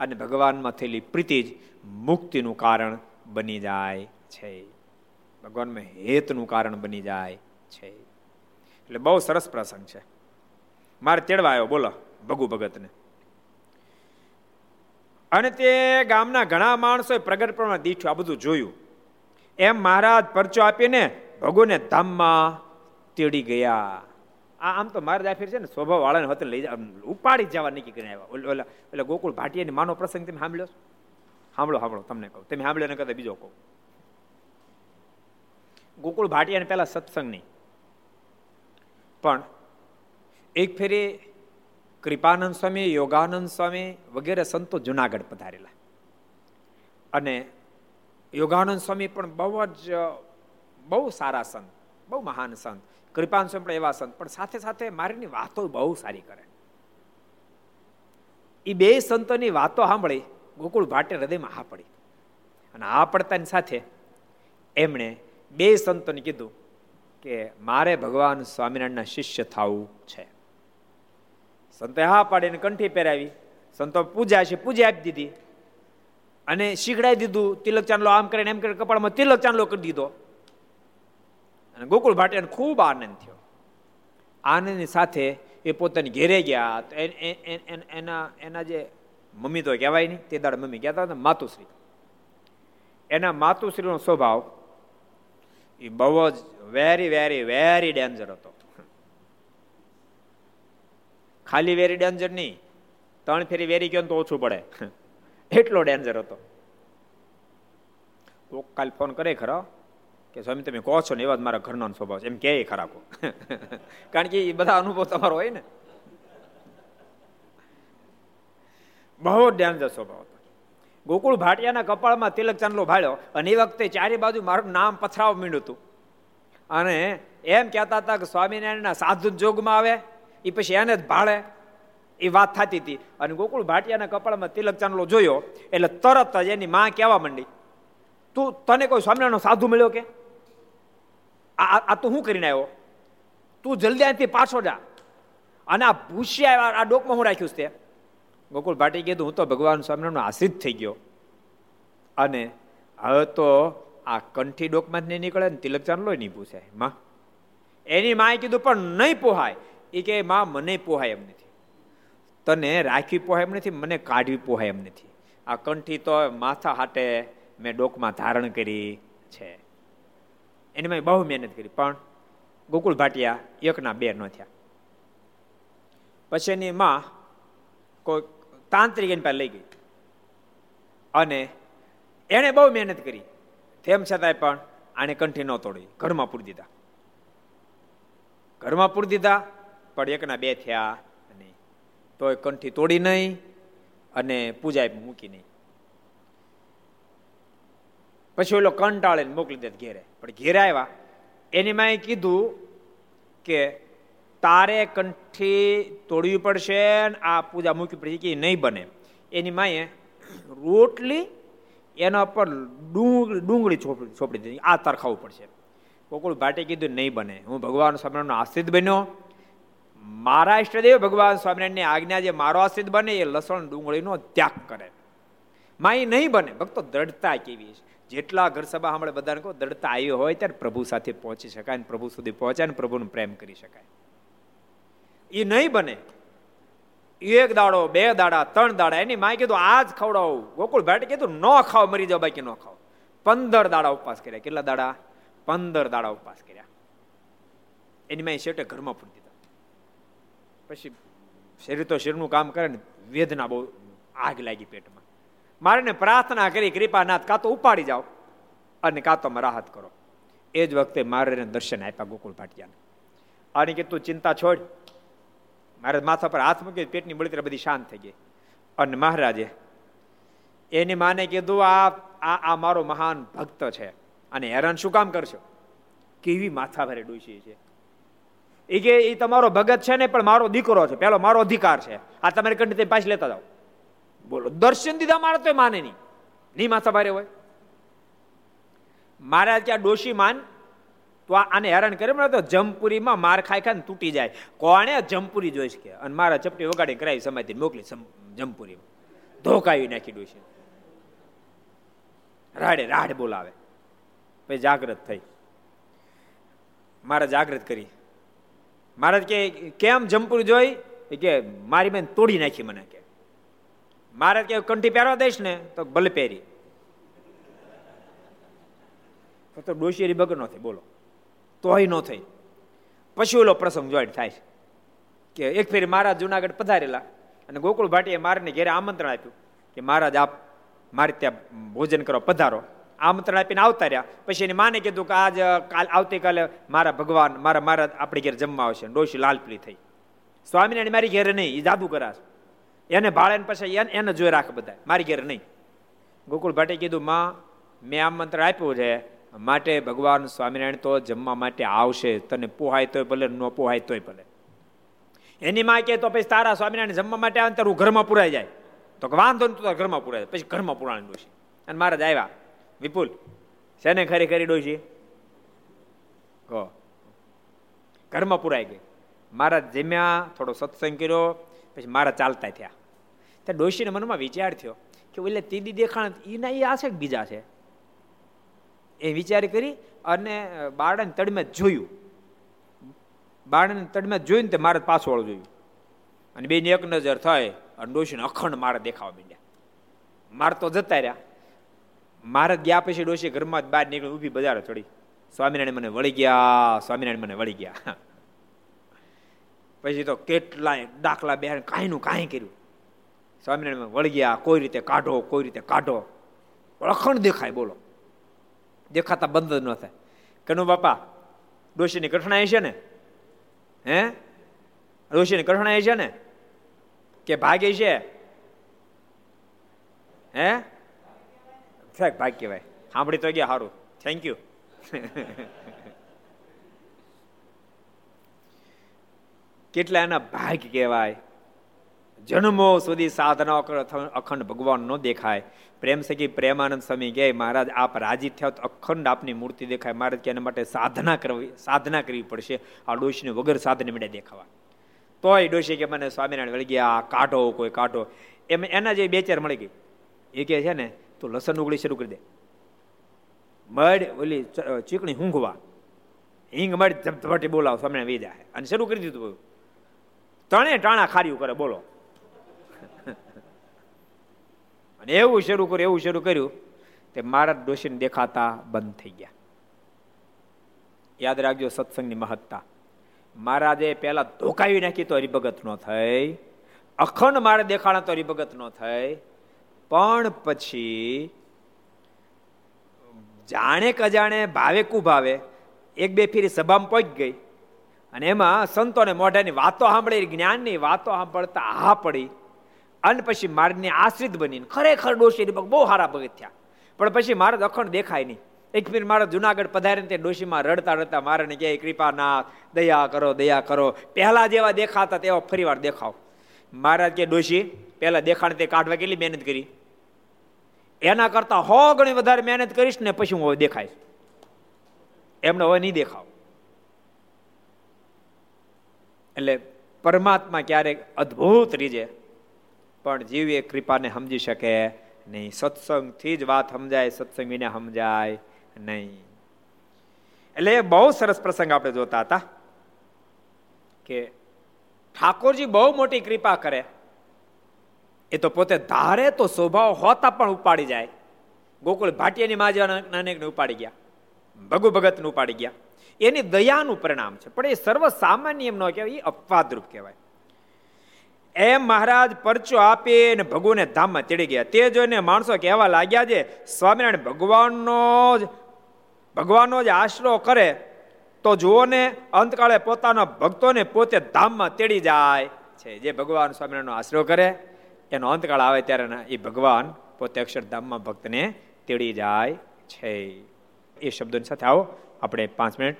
અને ભગવાનમાં થયેલી પ્રીતિ જ મુક્તિનું કારણ બની જાય છે. ભગવાનમાં હેતનું કારણ બની જાય છે. એટલે બહુ સરસ પ્રસંગ છે. મારે તેડવા આવ્યો. બોલો, ભગુ ભગતને. અને તે ગામના ઘણા માણસોએ પ્રગટ પ્રમાણે દીઠું આ બધું જોયું. એમ મહારાજ પરચો આપીને ભગુને ધામમાં તેડી ગયા. આ આમ તો મારે જાફીર છે ને, સ્વભાવ વાળાને હોતે લઈ ઉપાડી જવા નક્કી કરીને આવ્યા. ઓલા એટલે ગોકુળ ભાટિયાની માનો પ્રસંગ તમે સાંભળ્યો સાંભળો સાંભળો, તમને કહું. તમે સાંભળ્યો ને કદાચ બીજો કહું. ગોકુળ ભાટિયાને પહેલા સત્સંગ નહીં. પણ એક ફેરી કૃપાનંદ સ્વામી, યોગાનંદ સ્વામી વગેરે સંતો જુનાગઢ પધારેલા. અને યોગાનંદ સ્વામી પણ બહુ જ, બહુ સારા સંત, બહુ મહાન સંત. કૃપાન સ્વામી પણ એવા સંત, પણ સાથે સાથે મારીની વાતો બહુ સારી કરે. એ બે સંતોની વાતો સાંભળી ગોકુળ ભાટે હૃદયમાં હા પડી. અને હા પડતાની સાથે એમણે બે સંતોને કીધું કે મારે ભગવાન સ્વામિનારાયણના શિષ્ય થવું છે. સંતો હા પાડીને કંઠી પહેરાવી. સંતો પૂજા છે, પૂજા આપી દીધી. અને શીખડાઈ દીધું, તિલક ચાંદલો આમ કરીને એમ કરીને કપાળમાં તિલક ચાંદલો કરી દીધો. અને ગોકુળ ભાટિયાને ખૂબ આનંદ થયો. આનંદની સાથે એ પોતાની ઘેરે ગયા. એના એના જે મમ્મી તો કહેવાય નહીં, તે દાડે મમ્મી કહેતા હતા, માતુશ્રી. એના માતુશ્રીનો સ્વભાવ એ બહુ જ વેરી વેરી વેરી ડેન્જર હતો. ખાલી વેરી ડેન્જર નહીં. ત્રણ ફેરી વેરી ગયો તો ઓછું પડે. એટલો ડેન્જર હતો. કાલ ફોન કરે ખરો કે, સ્વામી, તમે કહો છો ને, એવા જ મારા ઘરનો સ્વભાવ છે. એમ કે ખરા કો. કારણ કે એ બધા અનુભવ તમારો હોય ને. બહુ ડેન્જર સ્વભાવ હતો. ગોકુળ ભાટિયાના કપાળમાં તિલક ચાંદલો ભાળ્યો અને એ વખતે ચારે બાજુ મારું નામ પથરાવ મીંડું હતું. અને એમ કહેતા હતા કે, સ્વામિનારાયણના સાધુ જોગમાં આવે. એ પછી એને જ ભાળે. એ વાત થતી હતી અને ગોકુળ ભાટિયાના કપાળમાં તિલક ચાંદલો જોયો, એટલે તરત જ એની માં કહેવા માંડી, તું, તને કોઈ સ્વામિનારાયણનો સાધુ મળ્યો કે? આ આ તું શું કરીને આવ્યો? તું જલ્દી અહીંથી પાછો જા. અને આ ભૂસ્યા આ ડોકમાં હું રાખ્યું છે ગોકુળ ભાટી કીધું, હું તો ભગવાન સ્વામિનારાયણનો આશ્રિત થઈ ગયો. અને હવે તો આ કંઠી ડોકમાં જ નહીં નીકળે ને તિલક ચાંદલો નહીં પૂછાય. માં. એની માએ કીધું, પણ નહીં પોહાય. એ કે માં, મને પોહાય એમ નથી. તને રાખવી પોહાય એમ નથી, મને કાઢવી પોહાય એમ નથી. આ કંઠી તો માથા હાટે મેં ડોકમાં ધારણ કરી છે. એની મેં બહુ મહેનત કરી. પણ ગોકુળ ભાટિયા એકના બે ન થયા. પછી એની માં કોઈ તાંત્રિક એની પાસે લઈ ગઈ. અને એણે બહુ મહેનત કરી. તેમ છતાંય પણ આને કંઠી ન તોડી. ઘરમાં પૂરી દીધા. ઘરમાં પૂરી દીધા. પણ એકના બે થયા નહીં તોય કંઠી તોડી નહીં અને પૂજા મૂકી નહીં. પછી ઓલો કંટાળીને મોકલી દે ઘેરે. પણ ઘેરે આવ્યા. એની માએ કીધું કે તારે કંઠી તોડવી પડશે આ પૂજા મૂકવી પડશે, કે નહીં બને. એની માએ રોટલી એના પર ડુંગળી છોપડી દીધી. આ તાર ખાવું પડશે. કોકુળ ભાટે કીધું, નહીં બને. હું ભગવાન સ્વામિનારાયણનો આશ્રિત બન્યો. મારા ઈષ્ટદેવ ભગવાન સ્વામિનારાયણની આજ્ઞા જે મારો આશ્રિત બને એ લસણ ડુંગળીનો ત્યાગ કરે. માય નહીં બને. ભક્તો, દ્રઢતા કેવી છે? જેટલા ઘર સભા હમણે બધાને કહો, દ્રઢતા આવી હોય ત્યારે પ્રભુ સાથે પહોંચી શકાય અને પ્રભુ સુધી પહોંચાય અને પ્રભુનો પ્રેમ કરી શકાય. એ નહીં બને. એક દાડો, બે દાડા, ત્રણ દાડા, એની માએ કીધું, આજ ખવડાવું. ગોકુળ ભાટે કીધું, ન ખાવ, મરી જાવ બાકી ન ખાવ. પંદર દાડા ઉપવાસ કર્યા. કેટલા દાડા? પંદર દાડા ઉપવાસ કર્યા. એની માએ છેવટે ઘરમાં પૂરી દીધા પછી શરીર તો શરીરનું કામ કરે ને, વેદના બહુ આગ લાગી પેટમાં. મારે પ્રાર્થના કરી, કૃપાનાથ, કાં તો ઉપાડી જાઓ અને કાં તો રાહત કરો. એ જ વખતે મારે દર્શન આપ્યા ગોકુળ ભાટિયાને. આની કે તું ચિંતા છોડ. મારે માથા પર હાથ મૂકી પેટની બળતરા બધી શાંત થઈ ગઈ. અને મહારાજે એની માને કીધું, આ આ આ મારો મહાન ભક્ત છે. અને હેરાન શું કામ કરશો? કેવી માથા ભરે ડૂસી છે. એ કે એ તમારો ભગત છે ને, પણ મારો દીકરો છે. પેલો મારો અધિકાર છે. આ તમારે કંઠી પાછી લેતા જાઓ. બોલો, દર્શન દીધા મારે તો માને નહીં. નહીં માથા ભારે હોય? મારા ત્યાં ડોશી માન, તો આને હેરાન કરે. તો જમપુરીમાં માર ખાઈ ખાઈને તૂટી જાય. કોણે જમપુરી જોઈશ કે અને મારા ચપટી વગાડી કરાવી સમાધિ મોકલી જમપુરીમાં. ધોકાવી નાખી ડોશી. રાડે રાડ બોલાવે. પછી જાગૃત થઈ. મારા જાગૃત કરી. મહારાજ કે કેમ જમપુર જોઈ? કે, મારી બેન તોડી નાખી મને, કે. મહારાજ કે, કંઠી પહેરવા દઈશ ને, તો ભલે પહેરી. તો ડોશીરી બગર ન થઈ, બોલો. તોય ન થઈ. પછી ઓલો પ્રસંગ જોઈન્ટ થાય છે. કે એક ફેરી મહારાજ જુનાગઢ પધારેલા અને ગોકુળ ભાટીએ મારને ઘેરે આમંત્રણ આપ્યું કે, મહારાજ, આપ મારે ત્યાં ભોજન કરો પધારો. આમંત્રણ આપીને આવતા રહ્યા. પછી એની માને કીધું કે આજ કાલ, આવતીકાલે મારા ભગવાન, મારા મારા, આપણે ઘેર જમવા આવશે. ડોશી લાલપલી થઈ. સ્વામિનારાયણ મારી ઘેરે નહીં એ જાદુ કરાશ એને ભાળે પછી એને જોઈ રાખે બધા મારી ઘેર નહીં. ગોકુળ ભાટે કીધું, માં, મેં આમંત્રણ આપ્યું છે. માટે ભગવાન સ્વામિનારાયણ તો જમવા માટે આવશે. તને પોહાય તોય ભલે, ન પોહાય તોય ભલે. એની માં કે તો પછી તારા સ્વામિનારાયણ જમવા માટે આવે તારું ઘરમાં પુરાઈ જાય. તો વાંધો નહીં તો ઘરમાં પુરાય પછી ઘરમાં પુરાણી ડોશી અને મહારાજ આવ્યા. વિપુલ, શેને ખરી ખરી ડોશી? કહો ઘરમાં પુરાઈ ગઈ. મારા જમ્યા, થોડો સત્સંગ કર્યો, પછી મારા ચાલતા થયા. ત્યાં ડોશીને મનમાં વિચાર થયો કે એટલે તીદી દેખાણ એના એ આ છે કે બીજા છે? એ વિચાર કરી અને બાળાને તડમે જોયું. બાળાને તડમે જોયું ને તે મારે પાછળ જોયું. અને બેની એક નજર થાય અને ડોશીને અખંડ મારે દેખાવા માંડ્યા. માર તો જતા રહ્યા. મારે ગયા પછી ડોશી ઘરમાં જ બહાર નીકળી ઊભી બજાર ચડી. સ્વામિનારાયણ મને વળી ગયા, સ્વામિનારાયણ મને વળી ગયા. પછી તો કેટલાય દાખલા બેહાર કાંઈનું કાંઈ કર્યું. સ્વામિનારાયણ વળી ગયા, કોઈ રીતે કાઢો, કોઈ રીતે કાઢો. અખંડ દેખાય, બોલો. દેખાતા બંધ જ ન થાય. કનુ બાપા, ડોશીની કઠણાઈ છે ને? હે? ડોશીની કઠણાઈ છે ને? કે ભાગે છે? હે? ભાગ કહેવાય સાંભળી તો ગયા સારું. થેન્ક યુ કેટલા એના ભાગ કહેવાય? જન્મો સુધી સાધના અખંડ ભગવાન ન દેખાય. પ્રેમ સખી પ્રેમાનંદ સ્વામી કહે, મહારાજ, આપ રાજી થયા તો અખંડ આપની મૂર્તિ દેખાય. મહારાજ કે એના માટે સાધના કરવી સાધના કરવી પડશે. આ ડોશીને વગર સાધને મળે દેખાવા. તોય ડોશી કે મને સ્વામિનારાયણ વળગી આ કાઢો, કોઈ કાઢો. એમ એના જે બે ચાર મળી ગઈ. એ કહે છે ને તું લસણ ઉગળી શરૂ કરી દે. મડ, ઓલી ચીકણી ઊંઘવા હિંગ, મડ ધબધબાટી બોલાવો, સામે વી અને શરૂ કરી દીધું ત્રણે ટાણા ખાર્યું કરે, બોલો. અને એવું શરૂ કર્યું, એવું શરૂ કર્યું, તે મારા ડોશીને દેખાતા બંધ થઈ ગયા. યાદ રાખજો સત્સંગની મહત્તા. મહારાજે પહેલા ધોકાવી નાખી તો હરિભગત નો થઈ. અખંડ મારે દેખાણા તો હરિભગત નો થઈ. પણ પછી જાણે કે અજાણે ભાવે કુભાવે એક બે ફેરી સભામાં પહોંચી ગઈ. અને એમાં સંતોને મોઢાની વાતો સાંભળી, જ્ઞાનની વાતો સાંભળતા હા પડી. અને પછી મારની આશ્રિત બનીને ખરેખર ડોશી બહુ સારા ભગત થયા. પણ પછી મારે અખંડ દેખાય નહીં. એક ફીર મારા જુનાગઢ પધારીને તે ડોશીમાં રડતા રડતા મારે કહે, કૃપાનાથ, દયા કરો દયા કરો. પહેલા જેવા દેખાતા તેવા ફરી વાર દેખાવ. મહારાજ કે, ડોશી, પહેલા દેખાણ તે કાઢવા કેટલી મહેનત કરી? એના કરતા હો ગણી વધારે મહેનત કરીશ ને પછી હું હવે દેખાઈશ. એમને હવે નહીં દેખાવ. એટલે પરમાત્મા ક્યારેક અદ્ભુત રીજે પણ જીવ કૃપાને સમજી શકે નહીં. સત્સંગથી જ વાત સમજાય, સત્સંગ વિને સમજાય નહીં. એટલે બહુ સરસ પ્રસંગ આપણે જોતા હતા કે ઠાકોરજી બહુ મોટી કૃપા કરે. એ તો પોતે ધારે તો સ્વભાવ હોતા પણ ઉપાડી જાય. ગોકુળ ભાટિયાની મા જેવા ઉપાડી ગયા. ભગુ ભગતને ઉપાડી ગયા. એની દયાનું પરિણામ છે. પણ એ સર્વ સામાન્ય એમ ન કહેવાય, એ અપવાદરૂપ કહેવાય. એમ મહારાજ પરચો આપી ને ભગુને ધામમાં ચડી ગયા. તે જોઈને માણસો કહેવા લાગ્યા છે, સ્વામિનારાયણ ભગવાનનો જ ભગવાનનો જ આશરો કરે તો જુઓ ને, અંતકાળે પોતાના ભક્તોને પોતે ધામમાં તેડી જાય છે. જે ભગવાન સ્વામિનારાયણનો આશરો કરે, એનો અંતકાળ આવે ત્યારે એ ભગવાન પોતે અક્ષરધામમાં ભક્તને તેડી જાય છે. એ શબ્દોની સાથે આવો, આપણે પાંચ મિનિટ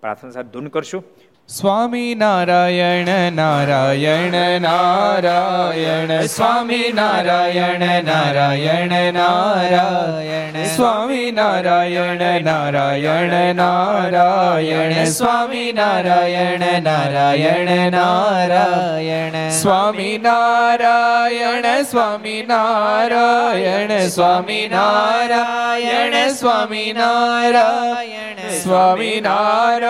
પ્રાર્થના સાથે ધૂન કરશું. સ્વામી નારાયણ નારાયણ નારાયણ. સ્વામી નારાયણ નારાયણ નારાયણ. સ્વામી નારાયણ નારાયણ નારાયણ. સ્વામી નારાયણ નારાયણ નારાયણ. સ્વામી નારાયણ સ્વામી નારાયણ. સ્વામી નારાયણ સ્વામી નારાયણ. સ્વામી નારાયણ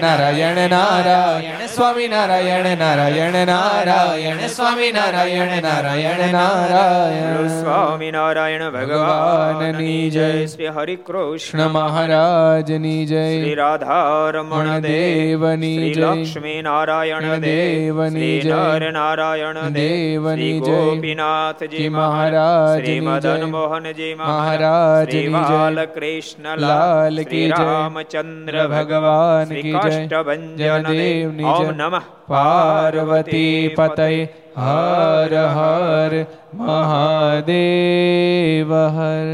નારાયણ નારાયણ સ્વામી નારાયણ નારાયણ સ્વામિનારાયણ નારાયણ નારાયણ સ્વામિનારાયણ ભગવાનની જય શ્રી હરિ કૃષ્ણ મહારાજની જય શ્રી રાધારમણ દેવની જય લક્ષ્મી નારાયણ દેવની જય નર નારાયણ દેવની જય ગોપીનાથજી મહારાજ મદન મોહનજી મહારાજ બાલકૃષ્ણ લાલ કી રામચંદ્ર ભગવાન કી જયદેવની ઓમ નમઃ પાર્વતી પતય હર હર મહાદેવ હર